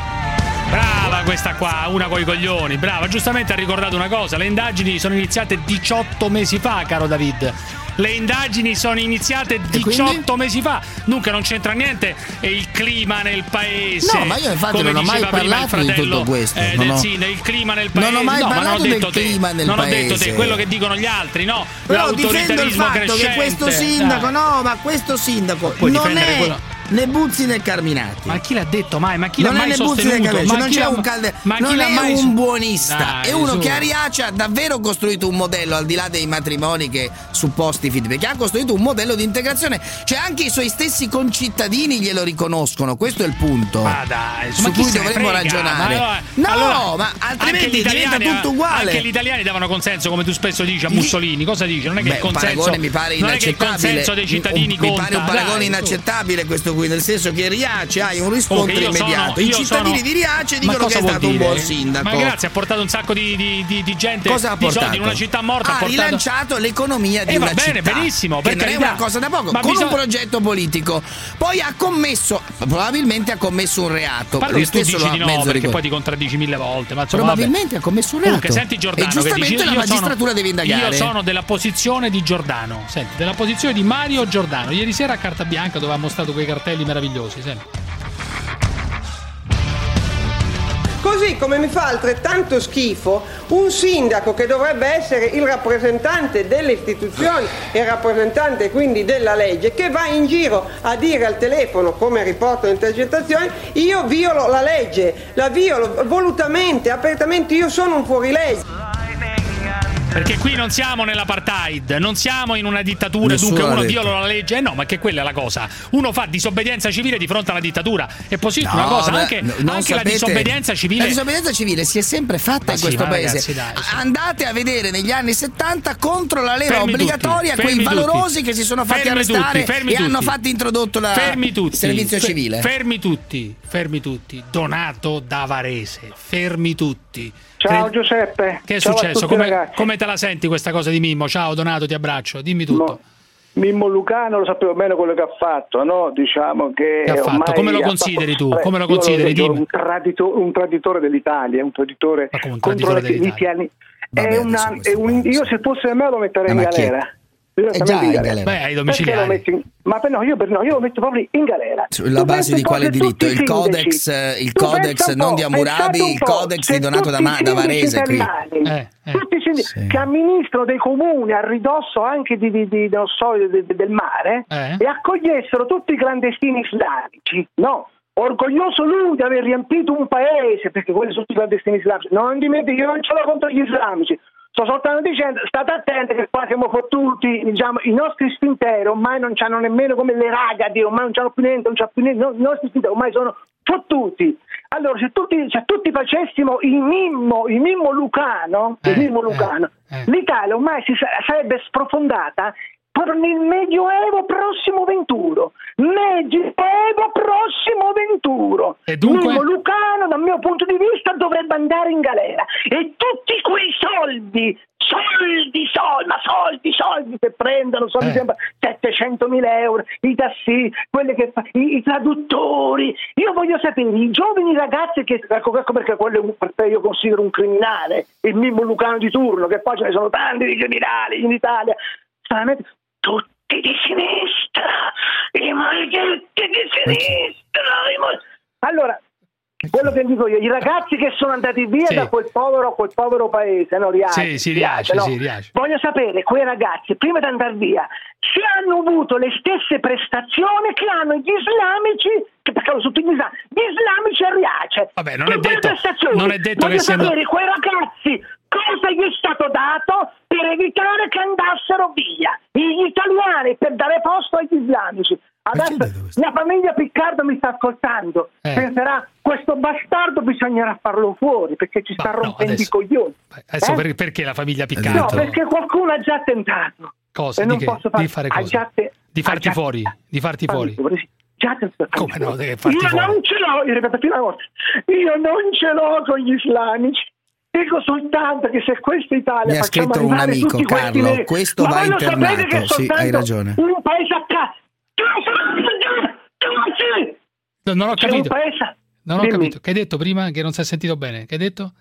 Brava questa qua, una coi coglioni, brava. Giustamente ha ricordato una cosa, le indagini sono iniziate 18 mesi fa, caro David. Le indagini sono iniziate 18 mesi fa, dunque non c'entra niente e il clima nel paese. No, ma io infatti come non ho mai parlato di fratello, tutto questo. eh, Non del, ho- sì, del clima nel paese. Non ho mai no, ma non ho parlato del detto te. clima nel non ho detto te, paese. quello che dicono gli altri, no? Però difendo il fatto crescente. che questo sindaco, no, ma questo sindaco puoi non è quello- né Buzzi né Carminati. Ma chi l'ha detto mai? Ma chi l'ha non mai è né Buzzi né sostenuto? Carminati, Ma non c'è l'ha- un calde, ma non l'ha è mai un buonista, Dai, è uno su. che a Riace ha davvero costruito un modello al di là dei matrimoni che supposti fidi, perché ha costruito un modello di integrazione, cioè anche i suoi stessi concittadini glielo riconoscono, questo è il punto. Ma dai, su ma cui dovremmo frega? ragionare. Ma allora- no, allora, ma altrimenti diventa tutto uguale. Anche gli italiani davano consenso, come tu spesso dici, a Mussolini. Cosa dici? Non è che Beh, il consenso. mi pare non è che il consenso dei cittadini Un- mi conta. pare un paragone Dai, inaccettabile questo qui, nel senso che Riace hai un Oh, riscontro che io sono- immediato. I cittadini sono- di Riace dicono che è stato un dire? buon sindaco. Ma grazie, ha portato un sacco di, di- di- di gente Cosa ha di portato? soldi in una città morta. ha ha portato... rilanciato l'economia di Eh, va una bene, città, benissimo, che non è una cosa da poco, Ma con bisogna- un progetto politico. Poi ha commesso, probabilmente ha commesso un reato. Tu stesso lo di ha no, perché poi ti contraddici mille volte. Ma insomma, Probabilmente vabbè. ha commesso un reato. Comunque, senti Giordano E giustamente la sono- magistratura deve indagare. Io sono della posizione di Giordano. Senti, della posizione di Mario Giordano. Ieri sera a Carta Bianca dove ha mostrato quei cartelli meravigliosi. Senti. Così come mi fa altrettanto schifo un sindaco che dovrebbe essere il rappresentante delle istituzioni e rappresentante quindi della legge che va in giro a dire al telefono come riportano intercettazioni io violo la legge, la violo volutamente, apertamente, io sono un fuorilegge. Perché qui non siamo nell'apartheid, non siamo in una dittatura, Nessuno dunque uno viola la legge. Eh no, ma che quella è la cosa. Uno fa disobbedienza civile di fronte alla dittatura. E poi sì, No, una cosa, beh, anche, anche la disobbedienza civile. La disobbedienza civile si è sempre fatta Ma in sì, questo paese. ragazzi, dai, sì. Andate a vedere negli anni 70 contro la leva Fermi obbligatoria tutti, quei valorosi tutti. che si sono fatti Fermi arrestare tutti, fermi e hanno fatto introdotto la- Fermi tutti. il servizio civile. Fermi tutti, fermi tutti. Donato da Varese, fermi tutti. Ciao Giuseppe. Che è Ciao successo? Come, ragazzi. come te la senti questa cosa di Mimmo? Ciao Donato, ti abbraccio. Dimmi tutto. Mimmo Lucano lo sapevo bene quello che ha fatto, no? Diciamo che Che ha fatto? ormai Come lo consideri fatto- tu? Come lo consideri? Dimmi. Un, tradito- un traditore dell'Italia, un traditore un contro traditore le- dell'Italia? gli italiani. Vabbè, È una- è un- io se fosse me lo metterei Eh, in galera. È Direttamente già in galera. galera. Beh, ai domiciliari. in- Ma per no, io, per no, io lo metto proprio in galera. Sulla Tu base di quale diritto? Il codex, eh, il codex non di un il codex di Donato da, da Varese qui. Eh, eh. tutti i sindaci che amministrano dei comuni a ridosso anche di, di- di- non so, de- de- del mare Eh. e accogliessero tutti i clandestini islamici, no? Orgoglioso lui di aver riempito un paese, perché quelli sono tutti i clandestini islamici. Non dimentichi, io non ce l'ho contro gli islamici. Sto soltanto dicendo, state attenti che qua siamo fottuti, diciamo, i nostri spinteri ormai non c'hanno nemmeno come le ragadi, ormai non c'hanno più niente, non c'hanno più niente, no, i nostri spinteri ormai sono fottuti. Allora, se tutti, se tutti facessimo il mimmo, il mimmo lucano, il Eh, mimmo lucano, eh, eh. l'Italia ormai si sa- sarebbe sprofondata il Medioevo prossimo venturo. Medioevo prossimo venturo. E dunque? Mimmo Lucano, dal mio punto di vista, dovrebbe andare in galera. E tutti quei soldi, soldi, soldi, ma soldi, soldi che prendono, soldi Eh. sempre 700 mila euro, i tassi, quelli che fa, i, i traduttori. Io voglio sapere, i giovani ragazzi che, ecco, ecco perché quello un- perché io considero un criminale, il Mimmo Lucano di turno, che poi ce ne sono tanti di criminali in Italia, tutti di sinistra, i maledetti di sinistra. i mal- Allora, quello che dico io, i ragazzi che sono andati via Sì. da quel povero, quel povero paese, no, Riace, Sì, sì, Riace, no? sì, Riace. Voglio sapere, quei ragazzi, prima di andare via, se hanno avuto le stesse prestazioni che hanno gli islamici, che perché sono tutti gli islamici, gli islamici a Riace. Vabbè, non è detto- prestazioni. non è detto Voglio che siano- sapere quei ragazzi cosa gli è stato dato per evitare che andassero via. Gli italiani per dare posto agli islamici. Adesso la famiglia Piccardo mi sta ascoltando, Eh. penserà questo bastardo bisognerà farlo fuori perché ci sta rompendo adesso- i coglioni. Adesso Eh? per- perché la famiglia No, Piccardo? perché qualcuno ha già tentato. Cosa? E Di fare, Di fare cosa? te- Di farti fuori? Di farti fuori? sì. Già. Come no? Deve farti Io fuori. non ce l'ho, io ripeto più una volta, io non ce l'ho con gli islamici. Dico soltanto che se questa Italia Mi ha scritto un amico, questi Carlo, neri- questo Ma va internato, sì, hai ragione. Un paese a caso. No, Non ho capito. Non ho Dimmi. capito. Che hai detto prima? Che non si è sentito bene. Che hai detto?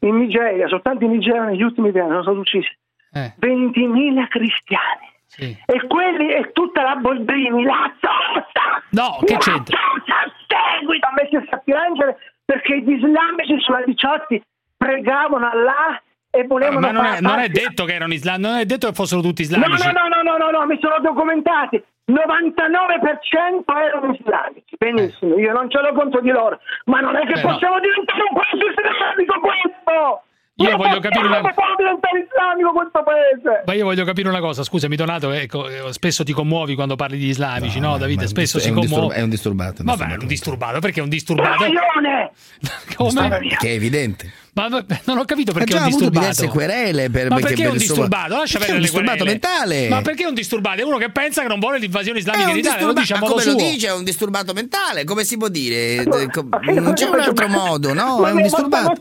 In Nigeria, soltanto in Nigeria negli ultimi anni sono stati uccisi Eh. 20.000 cristiani. Sì. E quelli è tutta la Boldrini, la Zosa! No, che c'entra? A seguito ha messo a piangere perché gli islamici sulla 18 pregavano Allah e volevano Ma non è, non è detto che erano islamici, non è detto che fossero tutti No, islamici. no, no, no, no, no, no, mi sono documentati. 99% erano islamici. Benissimo, io non ce l'ho contro di loro, ma non è che Eh, no. possiamo diventare un paese islamico questo! Io voglio capire una- diventare islamico questo paese! Ma io voglio capire una cosa, scusami Donato, ecco, spesso ti commuovi quando parli di islamici, no, Davide? Ma Spesso si commuove. È un disturbato. un Vabbè, è un disturbato, perché è un disturbato? Coglione! [LAUGHS] Come? Che è evidente. Ma non ho capito Ha perché già è un avuto disturbato. diverse querele per, Ma perché perché è un disturbato? Lascia Perché è perdere un disturbato mentale. Ma perché è un disturbato? È uno che pensa che non vuole l'invasione islamica in Italia, lo dice a ma modo come lo dice? È un disturbato mentale, come si può dire? Eh, che- Non c'è un ma- altro modo, no? Ma È un disturbato.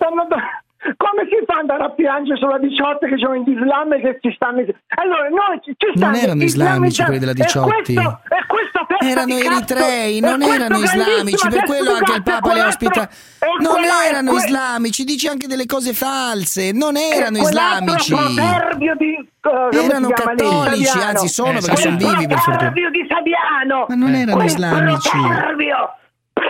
Come si fa ad andare a piangere sulla 18 che sono gli islam e che ci stanno... Allora, noi ci, ci stanno erano islamici quelli della e 18. questo- e testa Erano eritrei, e non questo erano islamici, per quello anche il e Papa li ha ospitati. e Non erano que- islamici, dice anche delle cose false, non e erano islamici. di... si Erano cattolici, anzi sono Eh, perché sono vivi per fortuna. di Saviano Ma non erano islamici. proverbio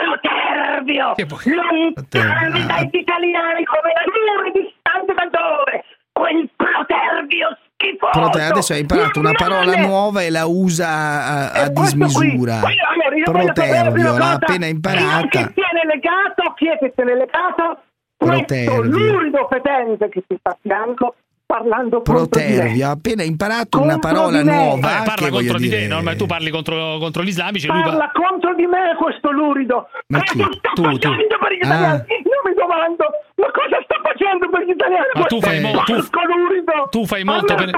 proverbio lontani dagli italiani come la luna distante da dove quel proverbio schifoso Prote- adesso hai imparato una parola nuova e la usa a, a questo qui. dismisura. Poi, allora, io voglio sapere Protervio, una l'ha appena Chi imparata. è che tiene legato? Chi è che tiene legato? Questo Protervio. lurido fetente che ti sta a fianco parlando contro di me. Protervio, ha appena imparato una Contro parola di me. nuova. Vabbè, parla contro di dire... te, no? Ma tu parli contro, contro gli islamici, lui Parla contro di me questo lurido. Ma cosa chi? sta Tu, tu. facendo per gli Ah. italiani? Io mi domando, ma cosa sta facendo per gli italiani? Ma tu fai, mo- tu, tu fai molto per,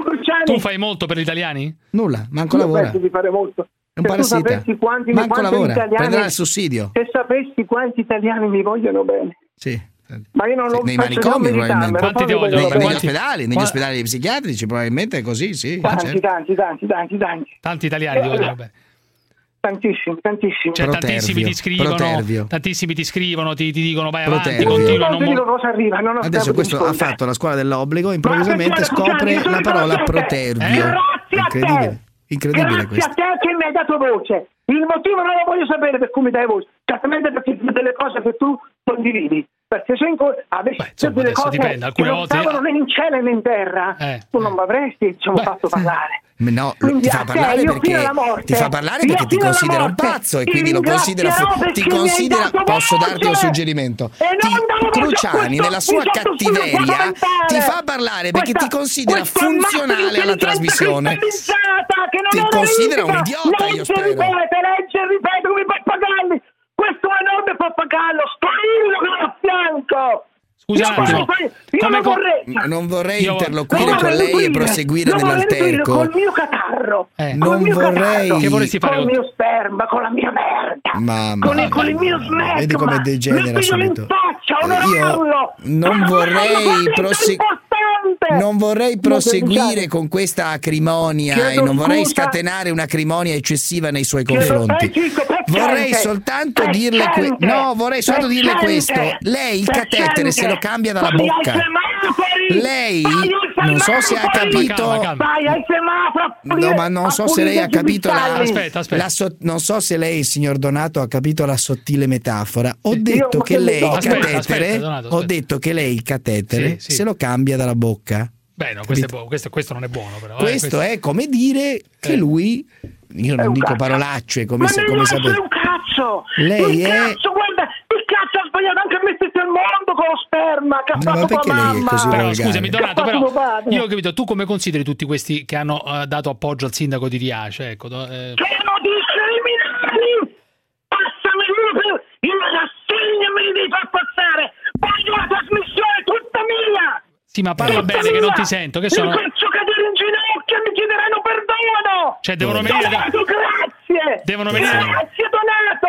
tu fai molto per gli italiani? Nulla, manco Io lavora. penso di fare molto. È un Se tu parassita. sapessi quanti, Manco quanti lavora, italiani, prenderà il sussidio. Se sapessi quanti italiani mi vogliono bene. Sì. Ma io non lo Nei manicomi probabilmente. Quanti ti vogliono voglio Negli ospedali, negli Qua- ospedali psichiatrici probabilmente è così, sì. Tanti, certo. tanti, tanti, tanti, tanti. Tanti italiani ti vogliono bene. Tantissimi, tantissimi. Cioè, Protervio, tantissimi ti scrivono, protervio. tantimi ti scrivono, ti, ti dicono vai avanti, Protervio. continua, non non cosa arriva, non ho Adesso questo ha fatto la scuola dell'obbligo, improvvisamente scopre la parola grazie a te. protervio. Eh, grazie a Incredibile, te. incredibile Grazie questo. a te che mi hai dato voce. Il motivo non lo voglio sapere per cui mi dai voce. Certamente perché delle cose che tu condividi. Perché se in co- avessi Beh, insomma, delle cose dipende, che non volte- stavano né in cielo né in terra, Eh, tu non mi avresti diciamo, fatto parlare. No, Quindi ti fa te, parlare perché morte, ti fa parlare perché ti considera un pazzo e quindi lo considera fu- ti considera posso darti un suggerimento. Ti- Cruciani nella sua cattiveria ti fa parlare perché ti considera funzionale alla trasmissione. Ti considera un idiota, io spero. e ripete come pappagalli. Questo enorme pappagallo, che è a fianco. Scusa Io Io non co- vorrei... Non vorrei Io- interloquire con lei e proseguire nell'alterco. col mio catarro. Eh. Non mio vorrei- cagato, Che vorresti fare Con con- il mio sperma, con la mia merda. Mamma con, il, con il mio smerma. vedi come degenera in subito. faccia, Io non vorrei prosegu- non vorrei proseguire con questa acrimonia e Chiedo non vorrei scusa. scatenare un'acrimonia eccessiva nei suoi Chiedo- confronti. Vorrei soltanto dirle que- no, vorrei soltanto dirle questo. Lei il catetere se lo cambia dalla bocca. Lei non so se ha capito No, ma non so se lei ha capito la. Aspetta, aspetta. la so- non so se lei, signor Donato, ha capito la sottile metafora. Ho detto che lei il catetere, ho detto che lei il catetere se lo cambia dalla bocca. Beh, no, questo, è buono, questo, questo non è buono, però. eh, Questo è come dire che Eh. lui io non dico cazzo. parolacce come, Ma se- come sapete. un cazzo! Lei è- cazzo, lo sperma che ha No, fatto ma tua perché lei è mamma. così Però volgare? scusami, Donato, però io ho capito, tu come consideri tutti questi che hanno eh, dato appoggio al sindaco di Riace? Ecco, do- eh, Sono dei criminali! Passami per... Io la rassegna me li devi far passare! Voglio la trasmissione tutta mia! Sì, ma parla Tutta bene che non mia! ti sento, che Mi sono faccio cadere in ginocchio e mi chiederanno perdono! Cioè, devono venire da- Donato, grazie! Devono venire- Grazie,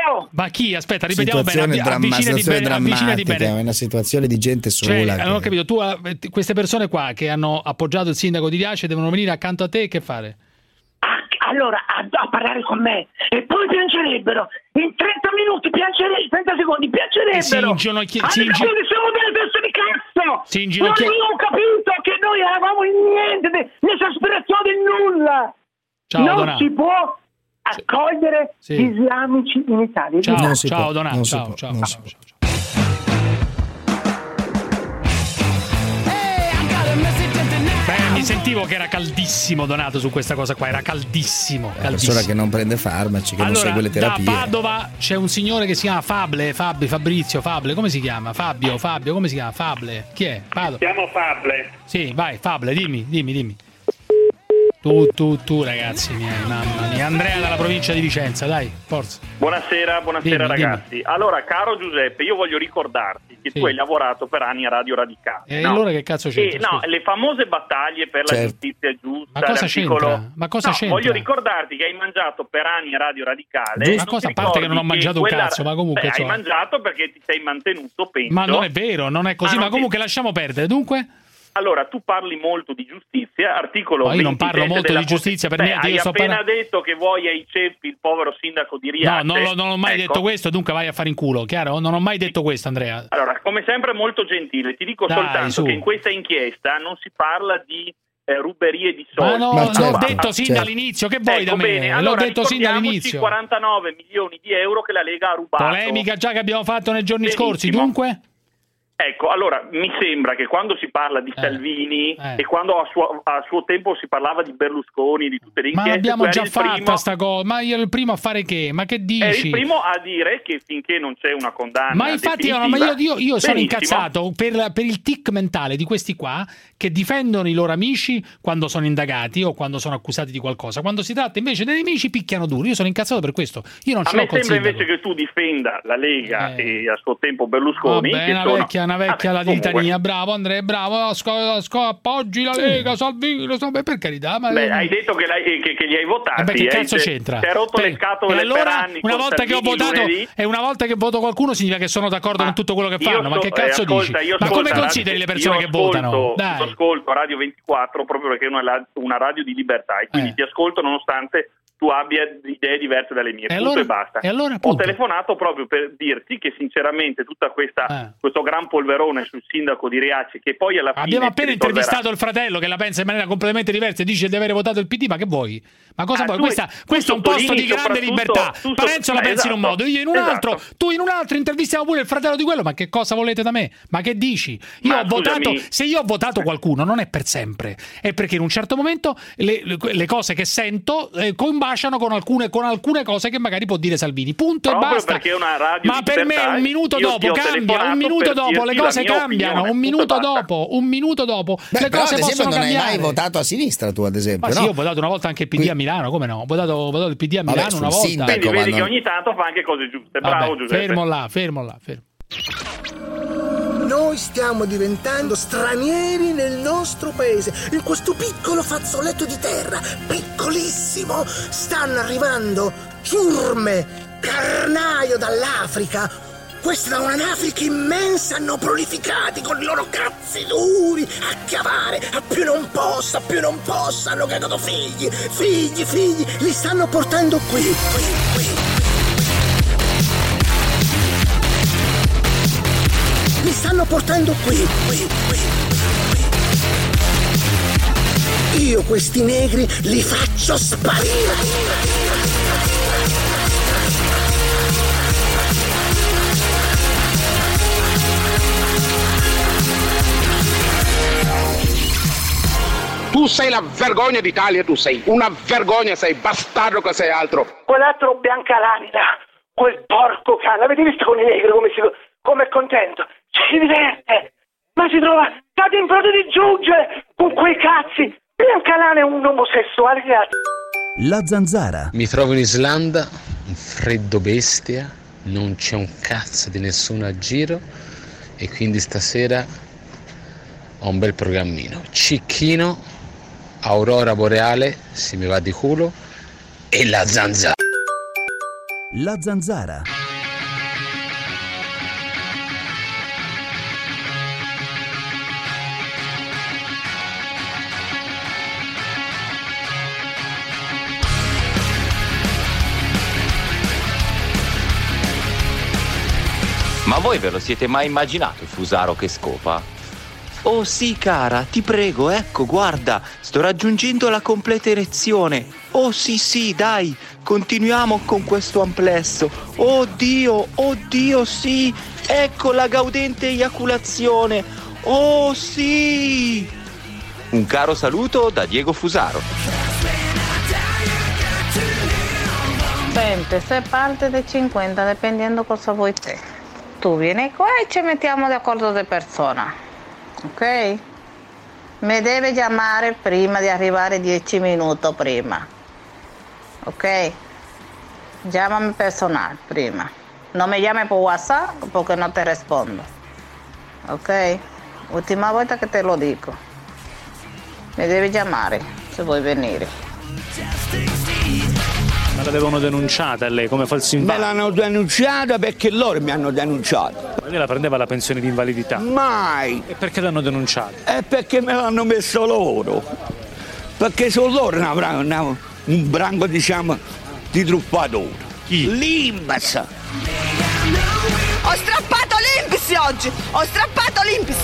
Donato! Ma chi? Aspetta, ripetiamo bene, situazione, avvi- dramma- avvicinati situazione bene, avvicinati drammatica, bene. è una situazione di gente Cioè, sola. non ho che- capito, tu eh, queste persone qua che hanno appoggiato il sindaco di Riace devono venire accanto a te e che fare? Ah, Allora, a, a parlare con me e poi piangerebbero. In 30 minuti piangerebbero, 30 secondi piangerebbero. Si inginocchi- Ah, si ingi- siamo delle teste di cazzo. Si inginocchia- Non ho capito che noi eravamo in niente, ne- nell'esasperazione del nulla. Ciao, non Donato. si può accogliere Sì. gli islamici in Italia. Ciao, Non ciao può, Donato, non ciao, ciao, non ciao, ciao, ciao. Beh, mi sentivo che era caldissimo Donato su questa cosa qua, era caldissimo, Una persona che non prende farmaci, che non Allora, segue le da terapie. Padova c'è un signore che si chiama Fable, Fabri, Fabrizio, Fable, come si chiama? Fabio, Fabio, come si chiama? Fable. Chi è? Padova. Chiamo Fable. Sì, vai, Fable, dimmi, dimmi, dimmi. Tu, tu, tu, ragazzi miei, mamma mia. Andrea dalla provincia di Vicenza, dai, forza. Buonasera, buonasera Dimmi, ragazzi. Allora, caro Giuseppe, io voglio ricordarti che Sì. tu hai lavorato per anni a Radio Radicale. E no? allora che cazzo c'entra, E, no, le famose battaglie per la Certo. giustizia giusta, Ma cosa l'articolo- c'entra? Ma cosa No, c'entra? Voglio ricordarti che hai mangiato per anni a Radio Radicale. Ma ti cosa, a parte che non ho mangiato un cazzo, ma comunque, Beh, hai mangiato perché ti sei mantenuto, penso. Ma non è vero, non è così, Ah, ma ti- comunque lasciamo perdere. Dunque? Allora, tu parli molto di giustizia, articolo Ma io non 27 parlo molto di giustizia, per Beh, niente, io Hai appena parlando- detto che vuoi ai ceppi il povero sindaco di No, Riace. non, l'ho- non ho mai Ecco. detto questo, dunque vai a fare in culo, chiaro? Non ho mai detto questo, Andrea. Allora, come sempre molto gentile, ti dico Dai, soltanto su. che in questa inchiesta non si parla di eh, ruberie di Ma soldi. no, Ma l'ho certo, detto sin certo. dall'inizio, che vuoi Ecco, da me? bene, L'ho allora detto sin dall'inizio. 49 milioni di euro che la Lega ha rubato. Polemica già che abbiamo fatto nei giorni Benissimo. scorsi, dunque? Ecco, allora mi sembra che quando si parla di Salvini eh. e quando a suo, a suo tempo si parlava di Berlusconi, di tutte le Ma inchieste, l'abbiamo tu eri già il fatta primo- sta cosa. Ma io il primo a fare che? Ma che Eri dici? il primo a dire che finché non c'è una condanna Ma infatti definitiva- ma io- io- io sono incazzato per, per il tic mentale di questi qua che difendono i loro amici quando sono indagati o quando sono accusati di qualcosa. Quando si tratta invece dei nemici picchiano duro. Io sono incazzato per questo. Io non A ce l'ho me col sembra sindaco. invece che tu difenda la Lega e a suo tempo Berlusconi. Vabbè, che sono- vecchia, una vecchia Vabbè, la litania. Bravo Andrea, bravo. Sco- sco- appoggi la Lega, Salvini. so- beh, per carità, ma Beh, hai detto che, l'hai- che- che li hai votati. Eh beh, che eh, cazzo te- c'entra? Ti hai rotto Beh, le scatole e per allora, anni. una volta che ho votato lunedì. e una volta che voto qualcuno significa che sono d'accordo con tutto quello che Io fanno. Ma so- che cazzo eh, ascolta, dici? io Ma come consideri radio- le persone io che ascolto- votano? Io Dai. ascolto Radio 24 proprio perché è una, una radio di libertà e Eh. quindi ti ascolto nonostante tu abbia idee diverse dalle mie. E punto allora? e basta. E allora, Ho telefonato proprio per dirti che sinceramente tutta questa Eh. questo gran polverone sul sindaco di Riace che poi alla fine Abbiamo appena intervistato il fratello che la pensa in maniera completamente diversa e dice di avere votato il PD, ma che vuoi? Ma cosa Ah, vuoi? Questa, tu questo è un posto di grande libertà. Parenzo la pensi in un esatto, modo, io in un altro, esatto. tu in un altro intervistiamo pure il fratello di quello, ma che cosa volete da me? Ma che dici? Io Ma ho votato, scusami. se io ho votato qualcuno non è per sempre, è perché in un certo momento le, le- le cose che sento eh, combaciano con alcune, con alcune cose che magari può dire Salvini. Punto Proprio e basta. perché è una radio Ma per me un minuto dopo cambia, un minuto dopo le cose cambiano, opinione, un minuto dopo, un minuto dopo Beh, le cose ad esempio, possono non hai cambiare. mai votato a sinistra tu, ad esempio, Ma sì, no? io ho votato una volta anche il PD a Milano, come no? Ho votato, ho votato il PD a Vabbè, Milano sul una volta. sindaco, Quindi vedi che non- ogni tanto fa anche cose giuste. Vabbè, Bravo Giuseppe. fermo là, fermo là, fermo. Noi noi stiamo diventando stranieri nel nostro paese, in questo piccolo fazzoletto di terra, piccolissimo, stanno arrivando ciurme, carnaio dall'Africa, questi da un'Africa immensa hanno prolificati con i loro cazzi duri a chiavare, a più non possa, a più non possa, hanno cagato figli, figli, figli, li stanno portando qui, qui, qui. Li stanno portando qui, qui, qui. Io questi negri li faccio sparire. Tu sei la vergogna d'Italia, tu sei una vergogna, sei bastardo che sei altro. Quell'altro Biancalanida, quel porco cane, l'avete visto con i negri come, si, come è contento? Si diverte, ma si trova cade in fronte di giugge con quei cazzi. Biancalana è un omosessuale, ragazzi. La zanzara. Mi trovo in Islanda, un freddo bestia, non c'è un cazzo di nessuno a giro e quindi stasera ho un bel programmino. Cicchino aurora boreale, se mi va di culo, e la zanzara. La zanzara. Ma voi ve lo siete mai immaginato il fusaro che scopa? Oh sì, cara, ti prego, ecco, guarda, sto raggiungendo la completa erezione. Oh sì, sì, dai, continuiamo con questo amplesso. Oh Dio, oh Dio, sì, ecco la gaudente eiaculazione. Oh sì! Un caro saluto da Diego Fusaro. Sente, se parte de 50, dependiendo cosa vuoi te. Tu vieni qua e ci mettiamo d'accordo di persona ok? Mi deve chiamare prima di arrivare 10 minuti prima, ok? Chiamami personale prima. Non mi chiami per WhatsApp perché non ti rispondo, ok? Ultima volta che te lo dico. Mi devi chiamare se vuoi venire. Ma l'avevano denunciata lei come falso in Me l'hanno denunciata perché loro mi hanno denunciato. Ma lei la prendeva la pensione di invalidità? Mai! E perché l'hanno denunciata? È perché me l'hanno messo loro. Perché sono loro avranno un branco, diciamo, di truffatori. Chi? L'Imbas. Ho strappato l'Imbis oggi! Ho strappato l'Imbis!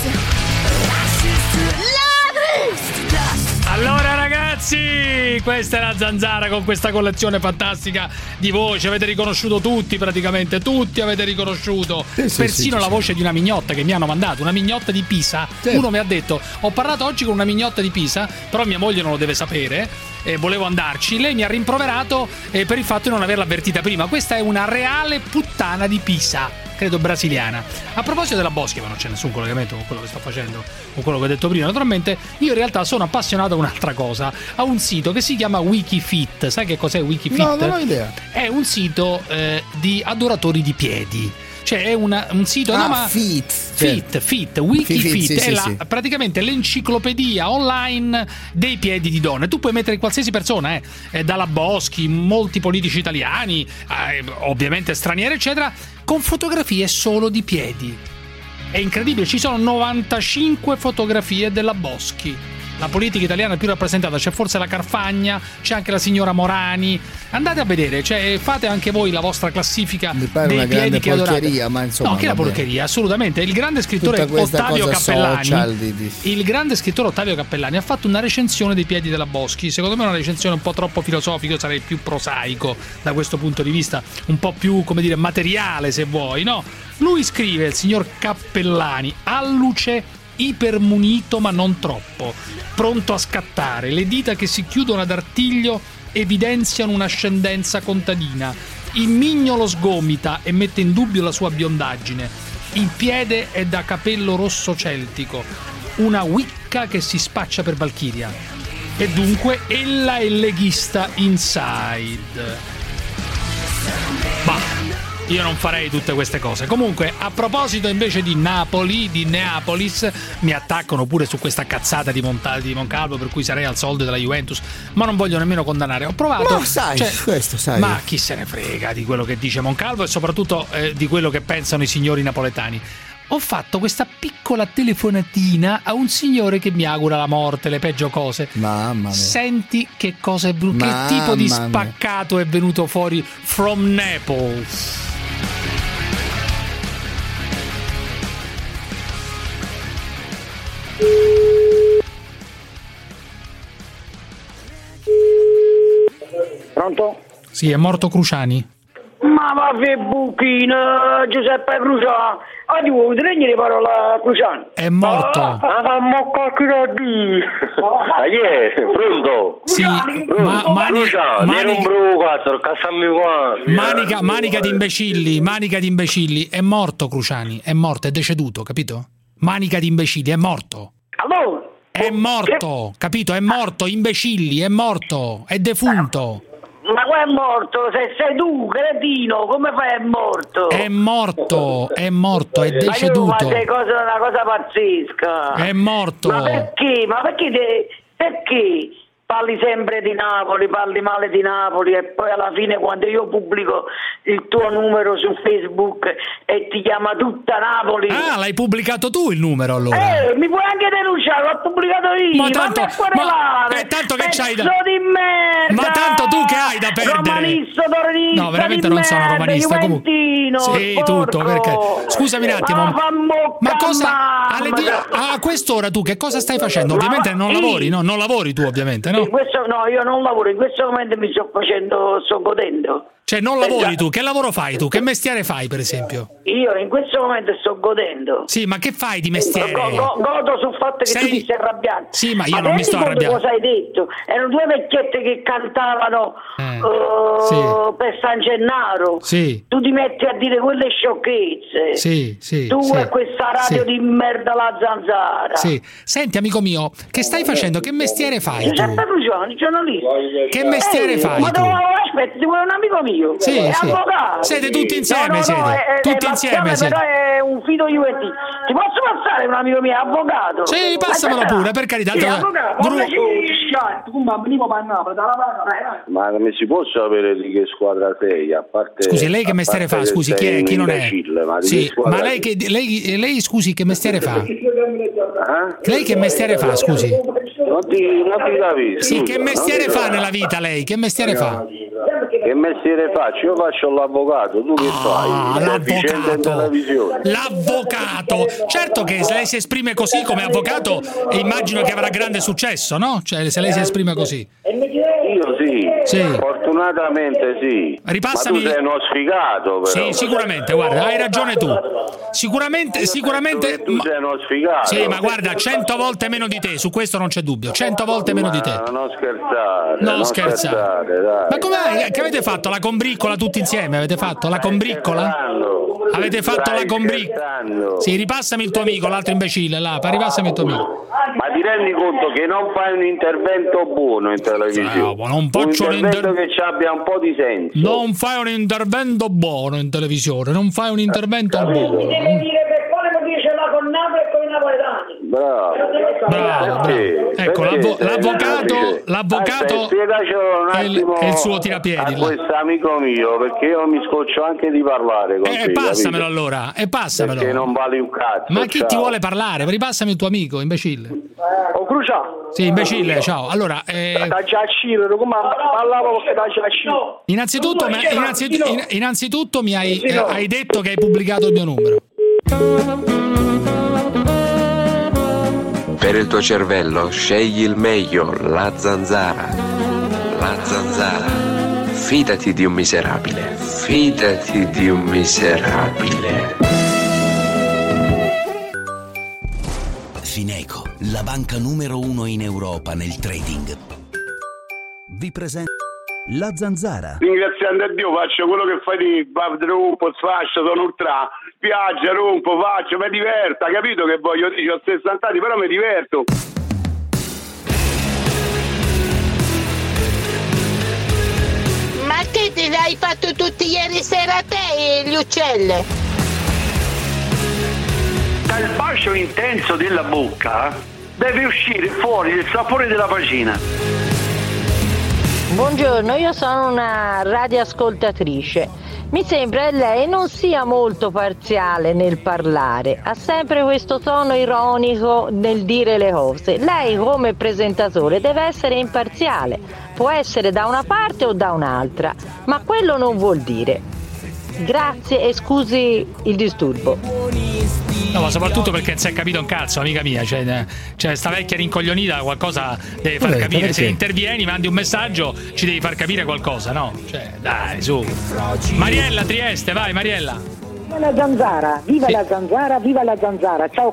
Ladri! Allora ragazzi, questa è la zanzara con questa collezione fantastica di voci. Avete riconosciuto tutti, praticamente tutti avete riconosciuto. Sì, sì, Persino sì, la voce di una mignotta che mi hanno mandato, una mignotta di Pisa. Uno mi ha detto: Ho parlato oggi con una mignotta di Pisa, però mia moglie non lo deve sapere. E volevo andarci. Lei mi ha rimproverato eh, per il fatto di non averla avvertita prima. Questa è una reale puttana di Pisa. Credo brasiliana. A proposito della Boschi, ma non c'è nessun collegamento con quello che sto facendo, con quello che ho detto prima. Naturalmente, io in realtà sono appassionato a un'altra cosa. A un sito che si chiama Wikifit. Sai che cos'è Wikifit? No, non ho idea. È un sito eh, di adoratori di piedi. Cioè è una- un sito Ah, no, ma Fit, Fit, certo. Fit, Wikifit Fit, sì, è sì, la- sì. praticamente l'enciclopedia online dei piedi di donne. Tu puoi mettere qualsiasi persona, eh, eh, dalla Boschi, molti politici italiani, eh, ovviamente stranieri, eccetera, con fotografie solo di piedi. È incredibile, ci sono 95 fotografie della Boschi. La politica italiana più rappresentata, c'è forse la Carfagna, c'è anche la signora Morani. Andate a vedere, cioè, fate anche voi la vostra classifica pare dei una piedi che porcheria, ma insomma, No, che la porcheria, assolutamente. Il grande scrittore Ottavio Cappellani di- di- il grande scrittore Ottavio Cappellani ha fatto una recensione dei piedi della Boschi. Secondo me è una recensione un po' troppo filosofica, sarei più prosaico da questo punto di vista, un po' più, come dire, materiale se vuoi, no? Lui scrive, il signor Cappellani, alluce ipermunito ma non troppo, pronto a scattare, le dita che si chiudono ad artiglio evidenziano un'ascendenza contadina. Il mignolo sgomita e mette in dubbio la sua biondaggine. Il piede è da capello rosso celtico, una wicca che si spaccia per Valchiria. E dunque ella è leghista inside. Bah, io non farei tutte queste cose. Comunque, a proposito invece di Napoli, di Neapolis, mi attaccano pure su questa cazzata di, Monta- di Moncalvo, per cui sarei al soldo della Juventus, ma non voglio nemmeno condannare. Ho provato. Ma sai, cioè, questo sai. Ma chi se ne frega di quello che dice Moncalvo e soprattutto eh, di quello che pensano i signori napoletani. Ho fatto questa piccola telefonatina a un signore che mi augura la morte, le peggio cose. Mamma mia. Senti che cosa è brutto, che tipo di mia. spaccato è venuto fuori from Naples. Pronto? Sì, è morto Cruciani. Ma va fe buchino, Giuseppe Cruciano. Ah, ti vuoi dire le parole a Cruciano? È morto. Ah, ma qualche da dire. Ah, chi è? Pronto? Sì, ma, mani- Luciano, mani- vieni un bro, cazzo, cazzami qua. manica, manica di imbecilli, manica di imbecilli. È morto Cruciani, è morto, è deceduto, capito? Manica di imbecilli, è morto. Allora? È morto, capito? È morto, imbecilli, è morto, è defunto. Ma qua è morto, se sei tu, cretino, come fai è morto? È morto, è morto, è deceduto. ma cosa, una cosa pazzesca. È morto. Ma perché? Ma perché, te- perché parli sempre di Napoli, parli male di Napoli e poi alla fine quando io pubblico il tuo numero su Facebook e ti chiama tutta Napoli... Ah, l'hai pubblicato tu il numero allora? Eh, mi puoi anche denunciare, l'ho pubblicato io. Ma tanto- ma- eh, tanto che c'hai da- di merda. Ma tanto tu che hai da perdere? Romanista, torinista No, veramente non sono merda, romanista, comunque. Sì, sporco. tutto, perché Scusami un attimo. Ma Ma cosa alle a quest'ora tu che cosa stai facendo? Ovviamente non lavori, no? Non lavori tu ovviamente, no? Questo- no, io non lavoro, in questo momento mi sto facendo, sto godendo. Cioè non lavori Esatto. tu, che lavoro fai tu? Che mestiere fai per esempio? Io in questo momento sto godendo. Sì, ma che fai di mestiere? Go- go- godo sul fatto che Sei- tu ti sei arrabbiato. Sì, ma io Ma non mi sto arrabbiando. cosa hai detto? Erano due vecchiette che cantavano eh, sì. per San Gennaro. Sì. Tu ti metti a dire quelle sciocchezze. Sì, sì. Tu sì, e questa radio di merda la zanzara. Sì. Senti amico mio, che stai facendo? Che mestiere fai tu? Giuseppe Cruciani, giornalista. Che mestiere Ehi, fai Ma tu? aspetta, un amico mio? Sì, è sì. avvocato. Siete tutti insieme, no, no, siete. No, è, è- Tutti è insieme siete. Però è un fido juventino. Ti posso passare un amico mio, avvocato? Sì, passamelo Aspetta. pure, per carità. Sì, avvocato. Gru- ma come si può sapere di che squadra sei? A parte, Scusi, lei che mestiere fa? Scusi, chi è? Chi non è? ma Sì, ma lei, che, lei, lei, scusi, che mestiere fa? Eh? Lei che mestiere fa, scusi? Non ti, non ti capisco. Sì, che mestiere fa nella vita lei? Che mestiere fa? Che mestiere faccio? Io faccio l'avvocato, tu che fai? Efficiente in televisione. L'avvocato! Certo che se lei si esprime così come avvocato, immagino che avrà grande successo, no? Cioè, se lei si esprime così. Io sì, Sì. fortunatamente sì. Ripassami- Ma tu sei uno sfigato però. Sì, sicuramente, guarda, hai ragione tu. Sicuramente, sicuramente. Tu sei uno sfigato. Sì, ma guarda, cento volte meno di te, su questo non c'è dubbio. Cento volte meno di te. Ma non scherzare, Non non, scherzare. scherzare, dai. Ma com'è? Avete fatto? La combriccola tutti insieme? Avete fatto la combriccola? Avete fatto la combriccola? Sì, ripassami il tuo amico, l'altro imbecille, là, pa- ripassami il tuo amico. Ma ti rendi conto che non fai un intervento buono in televisione? No, ma non faccio un un intervento inter- che ci abbia un po' di senso. Non fai un intervento buono in televisione, non fai un intervento buono. Mi devi dire per quale motivo ce l'ha con Napoli e con i napoletani. Bravo. Bravo, Perché? bravo. Ecco, Perché l'avvo- l'avvocato, semplice? l'avvocato un è il- è il suo tirapiedi, a questo amico mio, perché io mi scoccio anche di parlare con E te, passamelo capito? allora, e passamelo. Perché non vali un cazzo. Ma chi ti ciao. vuole parlare? Ripassami il tuo amico, imbecille. Oh, Cruciano. Sì, imbecille, ciao. Allora, eh, innanzitutto, mi- innanzitutto, in- innanzitutto mi hai, eh, hai detto che hai pubblicato il mio numero. Per il tuo cervello scegli il meglio, la zanzara. La zanzara. Fidati di un miserabile. Fidati di un miserabile. Fineco, la banca numero uno in Europa nel trading. Vi presenta La Zanzara. Ringraziando a Dio faccio quello che fai di rompo, sfascio, sono ultra, spiaggia, rompo, faccio, mi diverta, capito che voglio dire, ho 60 anni, però mi diverto. Ma che te l'hai fatto tutti ieri sera a te gli uccelli? Dal bacio intenso della bocca deve uscire fuori il sapore della vagina. Buongiorno, io sono una radioascoltatrice. Mi sembra che lei non sia molto parziale nel parlare, ha sempre questo tono ironico nel dire le cose. Lei come presentatore deve essere imparziale, può essere da una parte o da un'altra, ma quello non vuol dire. Grazie e scusi il disturbo. No, ma soprattutto perché non si è capito un cazzo, amica mia. Cioè, cioè sta vecchia rincoglionita qualcosa deve far Vabbè, capire. Se intervieni, mandi un messaggio, ci devi far capire qualcosa, no? Cioè, dai, su. Mariella Trieste, vai, Mariella. Viva la zanzara, viva la zanzara, viva la zanzara. Ciao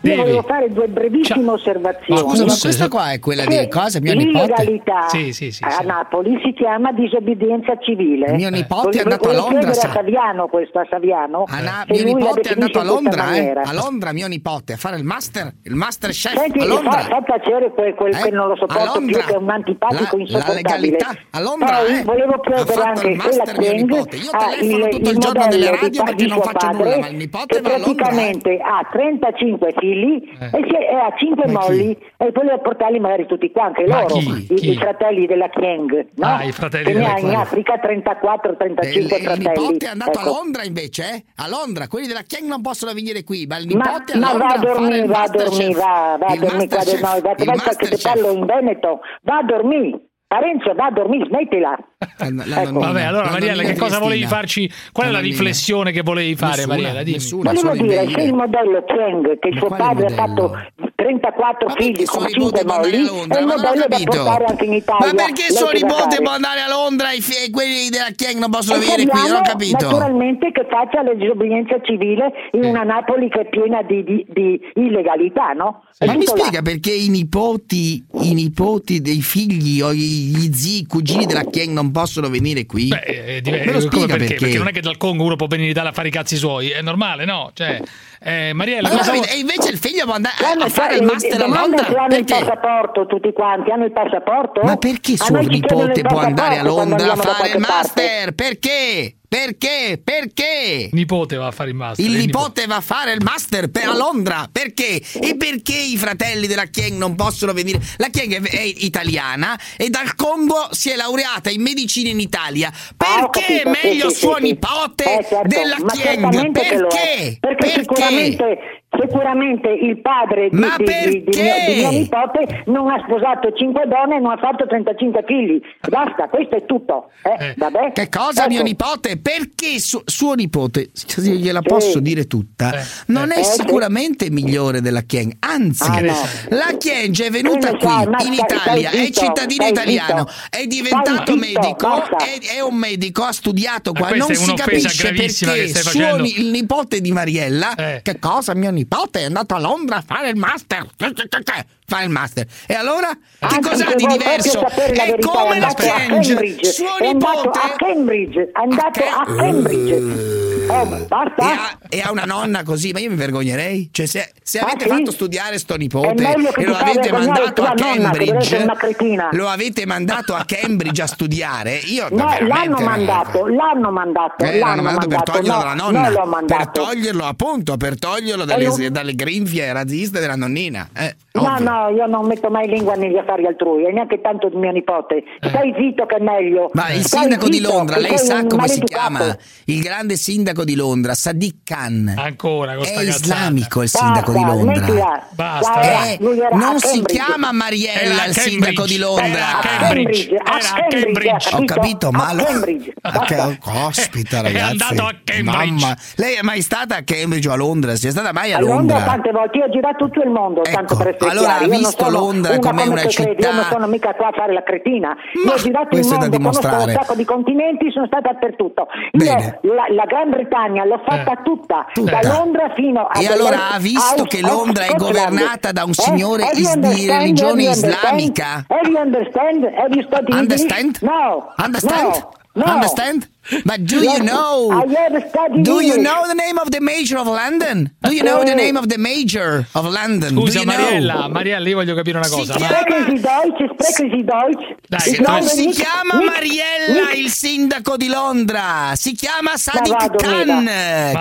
Cos. Io Devi. volevo fare due brevissime osservazioni. Ma scusa, ma questa qua è quella di Che cosa? Mio nipote? L'illegalità Sì, sì, sì, a. Napoli si chiama disobbedienza civile. Mio nipote è Volevo- andato a Londra, sa. a Saviano questo, a Saviano. Ah, no, se mio la nipote è andato a Londra, eh? A Londra, mio nipote, a fare il master, il master chef Senti, a fa, Londra. fa piacere quel, quel Eh? che non lo sopporto più, che è un antipatico La- la insopportabile. legalità. A Londra, Poi eh? volevo chiedere anche il quella master mio Keng nipote. Io telefono il, tutto il giorno modello nelle di, radio perché di non faccio padre, nulla, ma il nipote che va a Londra, eh. praticamente ha 35 figli e, si è- e ha 5 molli e voleva portarli magari tutti qua, anche Ma loro, chi? I, Chi? i fratelli della Keng, no? Ah, i fratelli che ne della ha in. Africa 34-35 il fratelli. nipote è andato Ecco. a Londra invece, eh? A Londra, quelli della Keng non possono venire qui, ma il Ma, nipote è a ma Londra va a a dormire, il va a dormire, va, va a Il dormire qua master del- no, chef, va, il vai ti chef. parlo in Veneto, va a dormire. Parenzo, va a dormire, smettila. [LAUGHS] Ecco. Vabbè, allora la Mariella, che cosa volevi farci? Qual è la riflessione che volevi fare, Nessuna, Mariella? Dimmi. Volevo dire, se il modello Keng, che suo padre ha fatto 34 figli con 5 mogli, è un modello da portare anche in Italia. Ma perché suo nipote può andare a Londra e i fi- e quelli della Keng non possono E venire qui? Non ho capito. Naturalmente che faccia la disobbedienza civile in una Napoli che è piena di, di- di illegalità, no? Ma mi tutto là. spiega perché i nipoti, i nipoti dei figli o gli zii, i cugini della Keng non possono venire qui? Eh, div- Me lo spiega perché? perché? Perché non è che dal Congo uno può venire in Italia a fare i cazzi suoi, è normale, no? Cioè, eh, Mariella, Ma cosa e invece il figlio può andare a fare il master a Londra? hanno il Perché? passaporto tutti quanti, hanno il passaporto? Ma perché suo nipote può andare a Londra a fare il qualche parte. master? Perché? Perché? Perché? Nipote va a fare il master. Il il nipote va a fare il master per- a Londra perché? E perché i fratelli della Chieng non possono venire? La Chieng è, è italiana e dal Congo si è laureata in medicina in Italia. Ah, Perché capito, è meglio sì, sì, suo sì. nipote Eh, certo, della ma Chieng? è. Perché? Perché, sicuramente, sicuramente il padre di, Ma di- di- di mio, di mio nipote non ha sposato 5 donne e non ha fatto 35 figli. Basta, questo è tutto. Eh, vabbè. Che cosa, Ecco. mio nipote? Perché su- suo nipote, se gliela posso dire tutta, non è Eh, sì. sicuramente migliore della Chieng. Anzi, Ah, no. la Chieng è venuta qui sai, in Italia, è cittadino italiano, è diventato medico, è, è un medico, ha studiato qua. Non si capisce perché suo il nipote di Mariella, Eh. che cosa? Mio nipote è andato a Londra a fare il master. Fare il master. E allora? Che Anzi, cos'ha di diverso? proprio sapere la È verità, come è la andato a Chieng, Cambridge, suo è andato nipote a Cambridge, è andato a Cambridge. Oh, basta. e ha, e ha una nonna così, ma io mi vergognerei. Cioè, se, se Ah, avete sì? fatto studiare sto nipote e lo avete mandato a Cambridge, lo avete mandato a Cambridge a studiare, io No, l'hanno mandato, l'hanno mandato, Eh, l'hanno l'hanno mandato per mandato, toglierlo no, dalla nonna, per mandato. toglierlo appunto, per toglierlo E dalle, dalle grinfie razziste della nonnina. Eh, No, ovvio. no, io non metto mai lingua negli affari altrui e neanche tanto di mio nipote. Stai zitto che è meglio. Eh. Ma il Stai sindaco di zitto, Londra, che lei sei sa un come si maleducato. chiama? Il grande sindaco di Londra, Sadiq Khan. Ancora con È sta islamico il Basta, sindaco di Londra. smettila. Basta. Guarda, Eh, lui era a non si Cambridge. chiama Mariella Era a il sindaco di Cambridge. Londra. Era a A Cambridge. A Era a Cambridge, Cambridge. ha Ho capito, ma a Cambridge. [LAUGHS] Basta. che ospita, È ragazzi. andato a Cambridge. Mamma, lei è mai stata a Cambridge o a Londra? Si è stata mai a A Londra Londra? tante volte, io ho girato tutto il mondo, tanto per allora, chiari. ha visto sono Londra una come una te credi, città- Io non sono mica qua a fare la cretina. Io ho girato il questo è da mondo, conosco un sacco di continenti, sono stata dappertutto. Io Bene. la, la Gran Bretagna l'ho fatta tutta, Tutta. da Londra fino a E allora ha visto che Londra è governata da un signore you is- di religione islamica? Have you understand? Have you studied Understand? English? No. Understand? No. No. Understand? But do Yes, you know? I have studied Do you know the name of the major of London? Do you know the name of the major of London? Do Scusa? Mariella, Mariella, io voglio capire una cosa. ma-. Dai, Ich che glaube Non si chiama Mariella il sindaco di Londra, si chiama Ma Sadiq Khan.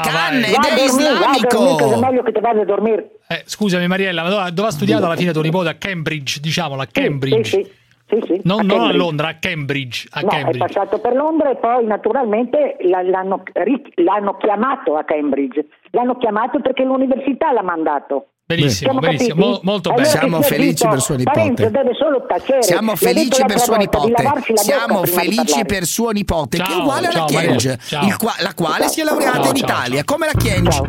Khan ed è islamico. meglio che ti vada a dormire. Eh, scusami Mariella, ma dove, dove ha studiato alla fine tuo nipote a Cambridge, diciamolo, a Cambridge? Sì, sì, sì, sì, Non, a non a. Londra, a Cambridge. A No, è Cambridge. passato per Londra e poi naturalmente l'hanno, l'hanno chiamato a Cambridge. L'hanno chiamato perché l'università l'ha mandato. Benissimo, Siamo benissimo, mo- molto Allora bene. Siamo si è felici per suo nipote. deve solo tacere. Siamo felici per suo nipote. Siamo felici per suo nipote, che è Ciao, uguale alla ciao, Chienge, ciao. il qua- la quale si è laureata Ciao, in ciao, Italia, ciao. come la Chienge.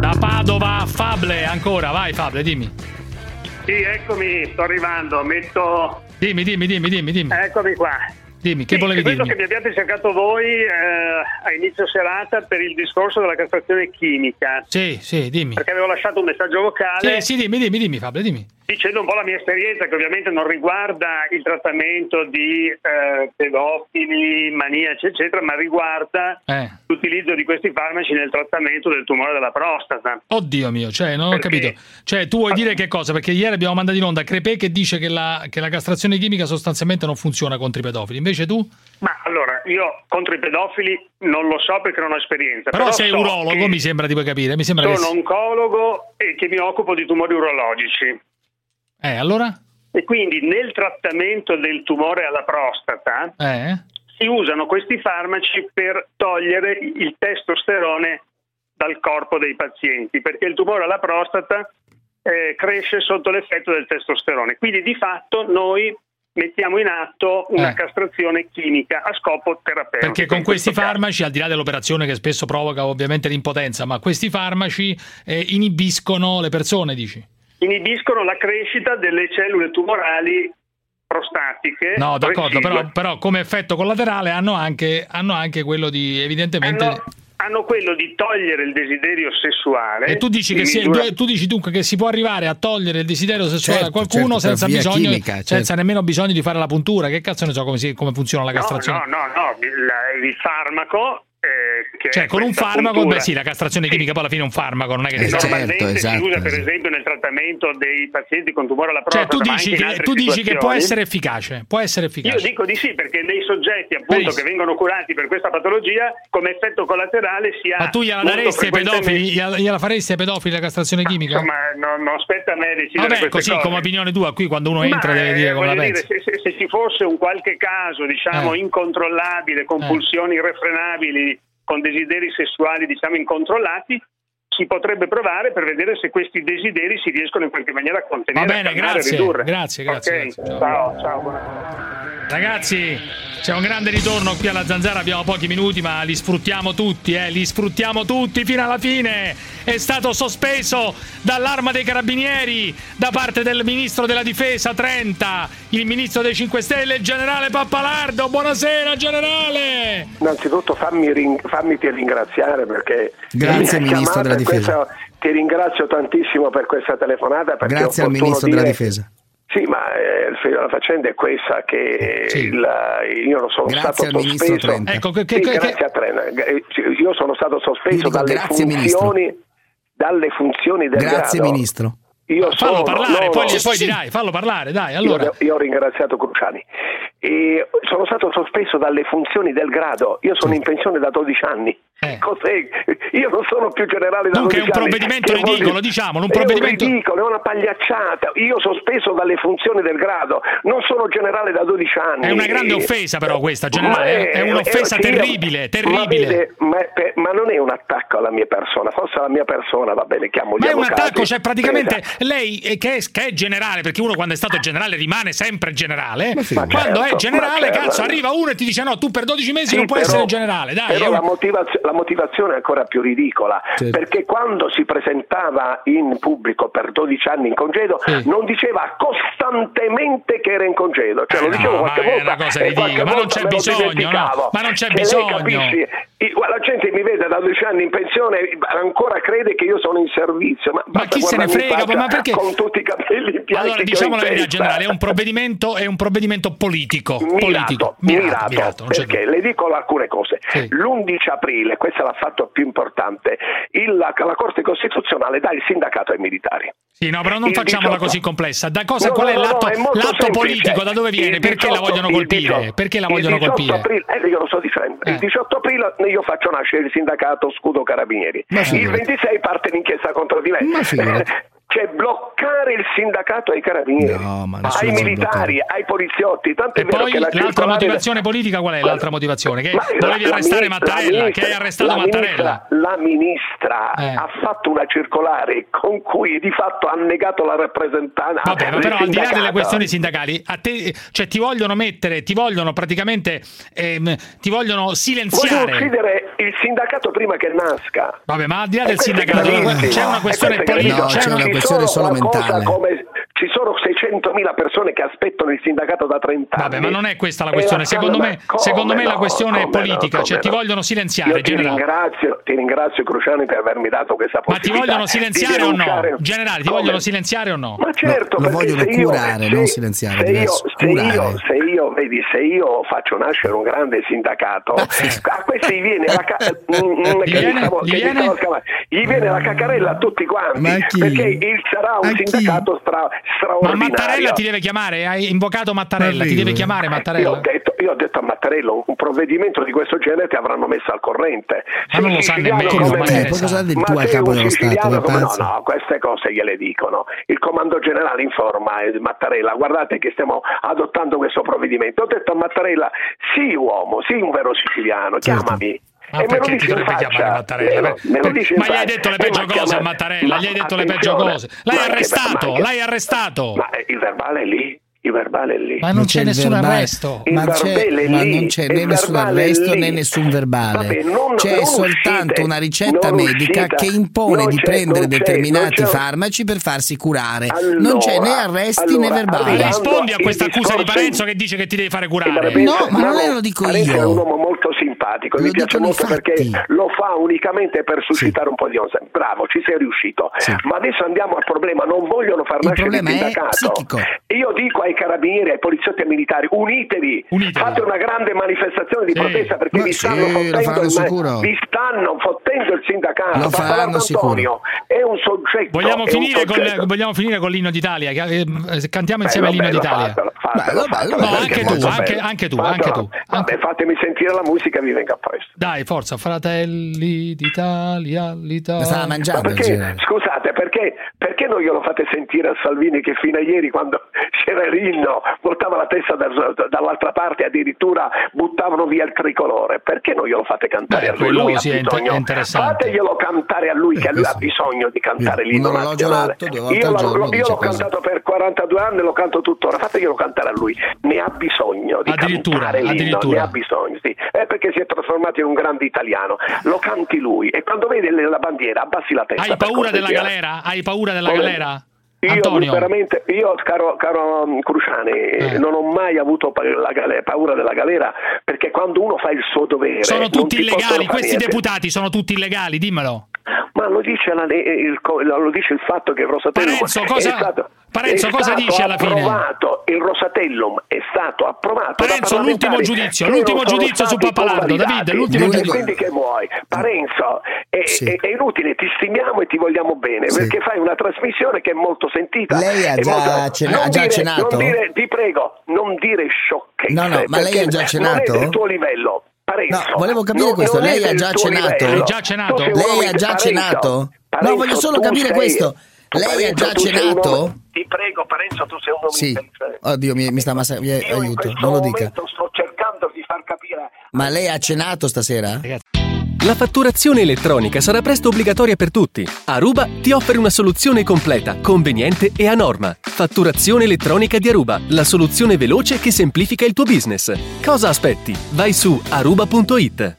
Da Padova, Fable, ancora, vai Fable, dimmi. Sì, eccomi, sto arrivando, metto... Dimmi, dimmi, dimmi, dimmi, dimmi. Eccomi qua. Dimmi, che Sì, volevi credo dirmi? che mi abbiate cercato voi eh, a inizio serata per il discorso della castrazione chimica. Sì, sì, dimmi. Perché avevo lasciato un messaggio vocale Sì, sì, dimmi, dimmi, dimmi, Fable, dimmi. Dicendo un po' la mia esperienza, che ovviamente non riguarda il trattamento di eh, pedofili, maniaci, eccetera, ma riguarda Eh. l'utilizzo di questi farmaci nel trattamento del tumore della prostata. Oddio mio, cioè, non ho Perché? capito. Cioè, tu vuoi dire che cosa? Perché ieri abbiamo mandato in onda Crepè che dice che la, che la castrazione chimica sostanzialmente non funziona contro i pedofili. Invece tu? Ma allora, io contro i pedofili non lo so perché non ho esperienza. Però, sei so urologo, che mi sembra di capire. Mi sembra che... Sono oncologo e che mi occupo di tumori urologici. Eh, allora? E quindi nel trattamento del tumore alla prostata Eh? si usano questi farmaci per togliere il testosterone dal corpo dei pazienti, perché il tumore alla prostata eh, cresce sotto l'effetto del testosterone. Quindi di fatto noi mettiamo in atto una Eh. castrazione chimica a scopo terapeutico. Perché con questi farmaci, al di là dell'operazione che spesso provoca ovviamente l'impotenza, ma questi farmaci eh, inibiscono le persone, dici? Inibiscono la crescita delle cellule tumorali prostatiche. No, d'accordo, però, però come effetto collaterale hanno anche, hanno anche quello di evidentemente... hanno, hanno quello di togliere il desiderio sessuale. E tu dici, che si- misura- tu dici dunque che si può arrivare a togliere il desiderio sessuale Certo, a qualcuno certo, senza, bisogno, chimica, certo. senza nemmeno bisogno di fare la puntura? Che cazzo ne so come, si- come funziona la No, castrazione? no, no, no, il, il farmaco. eh, Cioè, con un farmaco, puntura, beh sì, la castrazione chimica poi alla fine è un farmaco, non è che Eh, serve. Normalmente Certo, si esatto, usa per esatto. esempio nel trattamento dei pazienti con tumore alla Cioè, prostata. tu ma dici, che, tu dici che può essere efficace, può essere Io efficace. dico di sì, perché nei soggetti appunto Benissimo. che vengono curati per questa patologia, come effetto collaterale si ha. Ma tu gliela daresti ai pedofili? Gliela, gliela faresti ai pedofili la castrazione chimica? Insomma, non, non spetta a me decidere Vabbè, così cose. come opinione tua, qui quando uno Ma, entra deve eh, dire come la pensa. dire, se, se- se ci fosse un qualche caso, diciamo, Eh. incontrollabile, con pulsioni irrefrenabili, con desideri sessuali, diciamo, incontrollati, si potrebbe provare per vedere se questi desideri si riescono in qualche maniera a contenere, Va bene, a calmare, grazie, ridurre. grazie, grazie, Ok? grazie, ciao. ciao. Ragazzi, c'è un grande ritorno qui alla Zanzara, abbiamo pochi minuti, ma li sfruttiamo tutti, eh, li sfruttiamo tutti fino alla fine. È stato sospeso dall'arma dei carabinieri da parte del ministro della difesa Trenta, il ministro dei 5 Stelle, il generale Pappalardo. Buonasera, generale! Innanzitutto fammi, ring- fammi ti ringraziare perché Grazie, Ministro della Difesa. questa- ti ringrazio tantissimo per questa telefonata. Grazie al ministro della dire- difesa. Sì, ma eh, la faccenda è questa che il- io non sono Grazie stato ministro sospeso. Ecco, che- Sì, che- grazie a Trenta. Eh, sì, Io sono stato sospeso dico dalle grazie, funzioni, dalle funzioni del Grazie, grado. ministro. Io Fallo sono- parlare, no, poi, no, poi sì, dirai, fallo parlare, dai, allora. Io, io ho ringraziato Cruciani. E sono stato sospeso dalle funzioni del grado. Io sono in pensione da 12 anni. [LAUGHS] Cos'è? Io non sono più generale da Dunque è 12 un anni. provvedimento Che vuol ridicolo, dire- diciamolo, un è provvedimento- un ridicolo, è una pagliacciata. Io sospeso dalle funzioni del grado. Non sono generale da 12 anni. È una grande offesa però questa, Ma generale, è, un'offesa sì, terribile, Ma, terribile. vede, ma, per- ma non è un attacco alla mia persona, forse alla mia persona va bene, chiamo gli Ma è un attacco, cioè praticamente Esatto. lei eh, che è, che è generale, perché uno quando è stato generale rimane sempre generale, Ma quando certo, è generale, ma cazzo, arriva uno e ti dice no, tu per 12 mesi Sì, non puoi però- essere generale, dai. Però un- la, motivazio- la motivazione è ancora più ridicola, Certo. perché quando si presentava in pubblico per 12 anni in congedo, non diceva costantemente che era in congedo, cioè Eh lo no, dicevo ma qualche è volta. una cosa ridicola, qualche ma non volta c'è bisogno, no, ma non c'è bisogno. capisci? La gente mi vede da 12 anni in pensione ancora crede che io sono in servizio. Ma, ma chi se ne frega? Ma perché? Con tutti i capelli bianchi. Allora, diciamo la verità generale, è un provvedimento, è un provvedimento politico. Mirato, politico. mirato, mirato perché le dico alcune cose. Sì. L'11 aprile, questo è il fatto più importante, il, la, la Corte Costituzionale dà il sindacato ai militari. Sì, no, però non il facciamola 18... così complessa. Da cosa, no, qual è no, l'atto, no, è l'atto politico? Da dove viene? 18, perché la vogliono colpire? 18, perché la vogliono colpire? Aprile, eh, io lo so difendere. Eh. Il 18 aprile io faccio nascere il sindacato Scudo Carabinieri. Il 26 parte l'inchiesta contro di me. [LAUGHS] cioè bloccare il sindacato ai carabinieri, no, ai militari, ai poliziotti. Tanto e poi l'altra motivazione de... politica qual è? L'altra motivazione? Che ma volevi arrestare Mattarella, che hai arrestato la Mattarella. Ministra, la ministra eh. ha fatto una circolare con cui di fatto ha negato la rappresentanza. Vabbè, ma però al di là delle questioni sindacali, a te, cioè ti vogliono mettere, ti vogliono praticamente, ehm, ti vogliono silenziare. Vogliono uccidere il sindacato prima che nasca. Vabbè, ma al di là del sindacato, c'è una questione politica. c'è una questione solo mentale. Come, ci sono 600.000 persone che aspettano il sindacato da 30 anni. Vabbè, ma non è questa la questione. Secondo me, secondo me no, la questione è politica, no, cioè ti vogliono silenziare. Ti ringrazio, ti ringrazio, Cruciani per avermi dato questa possibilità. Ma ti vogliono silenziare o no? Generale, ti come? vogliono silenziare o no? Ma certo, lo, lo vogliono curare, io, non silenziare. Se io, se, io, se io, vedi, se io faccio nascere un grande sindacato, a questi viene la ca- [LAUGHS] gli viene, diciamo, gli viene? gli viene la cacarella a tutti quanti, perché il, sarà un sindacato stra, straordinario. Ma Mattarella ti deve chiamare? Hai invocato Mattarella, ti deve chiamare Mattarella? Io ho detto, io ho detto a Mattarella un provvedimento di questo genere ti avranno messo al corrente. Ma non lo sa nemmeno. Come me, cosa devi tu al capo dello Stato? Come, no, no, queste cose gliele dicono. Il comando generale informa Mattarella, guardate che stiamo adottando questo provvedimento. Ho detto a Mattarella, sì uomo, sì un vero siciliano, certo. chiamami. Ma e perché ti dovrebbe chiamare Mattarella? Me lo, me lo ma gli hai detto le peggio cose a Mattarella, gli hai detto le peggio cose. L'hai arrestato, l'hai arrestato. Ma il verbale è lì il verbale è lì. Ma non, non c'è, c'è nessun verbale. arresto. Ma, c'è, ma non c'è né nessun arresto né nessun verbale. Vabbè, non, c'è non soltanto uscite, una ricetta medica uscite. che impone di prendere determinati farmaci per farsi curare. Allora, non c'è né arresti allora, né verbali. Ma rispondi a questa accusa di Parenzo che dice che ti devi fare curare. No, ma non lo dico io. È un uomo molto simpatico, mi piace molto perché lo fa unicamente per suscitare un po' di onza. Bravo, ci sei riuscito. Ma adesso andiamo al problema, non vogliono far nascere il sindacato. Io dico ai ai carabinieri, ai poliziotti e ai militari, unitevi, unitevi, fate una grande manifestazione di sì. protesta perché vi stanno, sì, fottendo il, vi stanno fottendo il sindacato. Lo faranno sicuro. È un soggetto. Vogliamo, finire, soggetto. Con, vogliamo finire con l'inno d'Italia. Eh, cantiamo insieme bello, l'inno d'Italia. Fatelo, fatelo, fatelo, no, anche tu, anche, anche tu, anche tu. Vabbè, fatemi sentire la musica e vi venga presto. Dai, forza, fratelli d'Italia, l'Italia. Stava mangiando. Perché, scusate, perché, perché non glielo fate sentire a Salvini che fino a ieri quando [LAUGHS] c'era il l'inno, voltava la testa dall'altra parte, addirittura buttavano via il tricolore. Perché non glielo fate cantare Beh, a lui? Lui ha bisogno. Fateglielo cantare a lui, che lui ha bisogno di cantare l'inno nazionale. Io, l'ho, io l'ho cantato per 42 anni e lo canto tuttora. Fateglielo cantare a lui. Ne ha bisogno di addirittura, cantare l'inno. Addirittura. Ne ha bisogno, sì. È perché si è trasformato in un grande italiano. Lo canti lui e quando vede la bandiera abbassi la testa. Hai paura della galera? Hai paura della Come? galera? Io Antonio. veramente, io caro, caro um, Cruciani, eh. non ho mai avuto paura della galera perché quando uno fa il suo dovere. Sono tutti illegali, questi deputati sono tutti illegali, dimmelo. Ma lo dice, la, il, lo dice il fatto che Rosatellum Parenzo, cosa, è stato, Parenzo, è cosa stato dice alla fine? Approvato, il Rosatellum è stato approvato Parenzo, l'ultimo giudizio, l'ultimo giudizio su Pappalardo, David, l'ultimo giudizio. Quindi che vuoi? Parenzo, è, sì. è, è, inutile, ti stimiamo e ti vogliamo bene sì. perché fai una trasmissione che è molto sentita. Lei ha già, molto... cena, ha già dire, cenato? Non dire, ti prego, non dire sciocchezze. No, no, ma lei ha già cenato? Non è del tuo livello. Parenzo, no, volevo capire non, questo, lei ha già cenato? Cenato? Lei ha già cenato? Parenzo, no, voglio solo capire sei, questo. Lei ha già cenato? Ti prego, Parenzo, tu sei un uomo sì. intelligente. Oddio, mi, mi sta massa... mi aiuto, non lo dica. Sto cercando di far capire. Ma lei ha cenato stasera? La fatturazione elettronica sarà presto obbligatoria per tutti. Aruba ti offre una soluzione completa, conveniente e a norma. Fatturazione elettronica di Aruba, la soluzione veloce che semplifica il tuo business. Cosa aspetti? Vai su aruba.it.